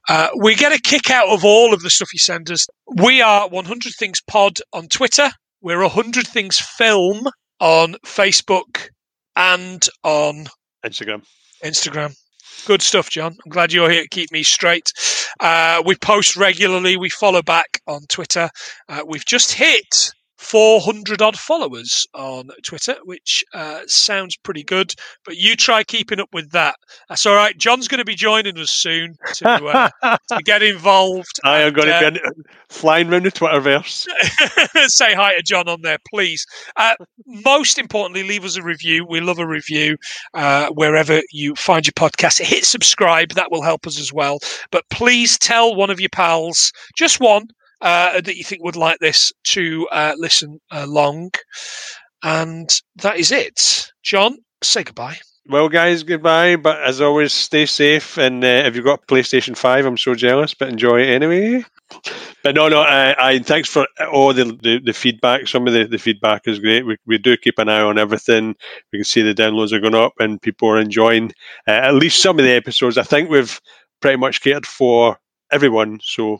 Uh, we get a kick out of all of the stuff you send us. We are 100 Things Pod on Twitter. We're 100 Things Film on Facebook and on Instagram. Instagram. Good stuff, John. I'm glad you're here to keep me straight. Uh, we post regularly. We follow back on Twitter. Uh, we've just hit 400 odd followers on Twitter, which uh, sounds pretty good. But you try keeping up with that. That's all right. John's going to be joining us soon to, uh, to get involved. I am going uh, to be flying around the Twitterverse. say hi to John on there, please. Uh, most importantly, leave us a review. We love a review uh, wherever you find your podcast. Hit subscribe, that will help us as well. But please tell one of your pals, just one, uh, that you think would like this to uh, listen along. And that is it. John, say goodbye. Well, guys, goodbye. But as always, stay safe. And uh, if you've got PlayStation 5, I'm so jealous, but enjoy it anyway. But no, no, I, I thanks for all the, the, the feedback. Some of the, the feedback is great. We, we do keep an eye on everything. We can see the downloads are going up and people are enjoying uh, at least some of the episodes. I think we've pretty much catered for everyone. So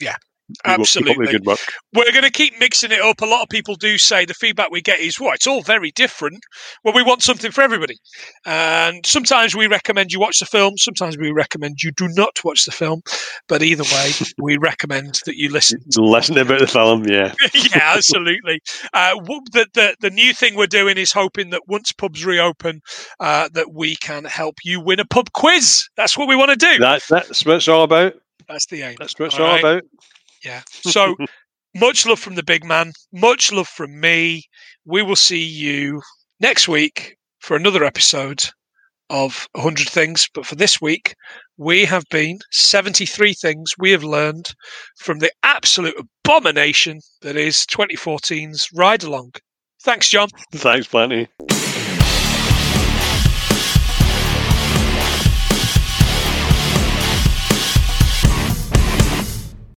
Yeah, we will keep up the absolutely. We're going to keep mixing it up. A lot of people do say the feedback we get is, well, it's all very different. Well, we want something for everybody. And sometimes we recommend you watch the film. Sometimes we recommend you do not watch the film. But either way, we recommend that you listen. Listen about the film, yeah. yeah, absolutely. Uh, the, the, the new thing we're doing is hoping that once pubs reopen, uh, that we can help you win a pub quiz. That's what we want to do. That, that's what it's all about. That's the aim. That's what it's All all right. about. Yeah. So much love from the big man. Much love from me. We will see you next week for another episode of 100 things, but for this week, we have been 73 things we have learned from the absolute abomination that is 2014's Ride Along. Thanks, John. Thanks, Plenty.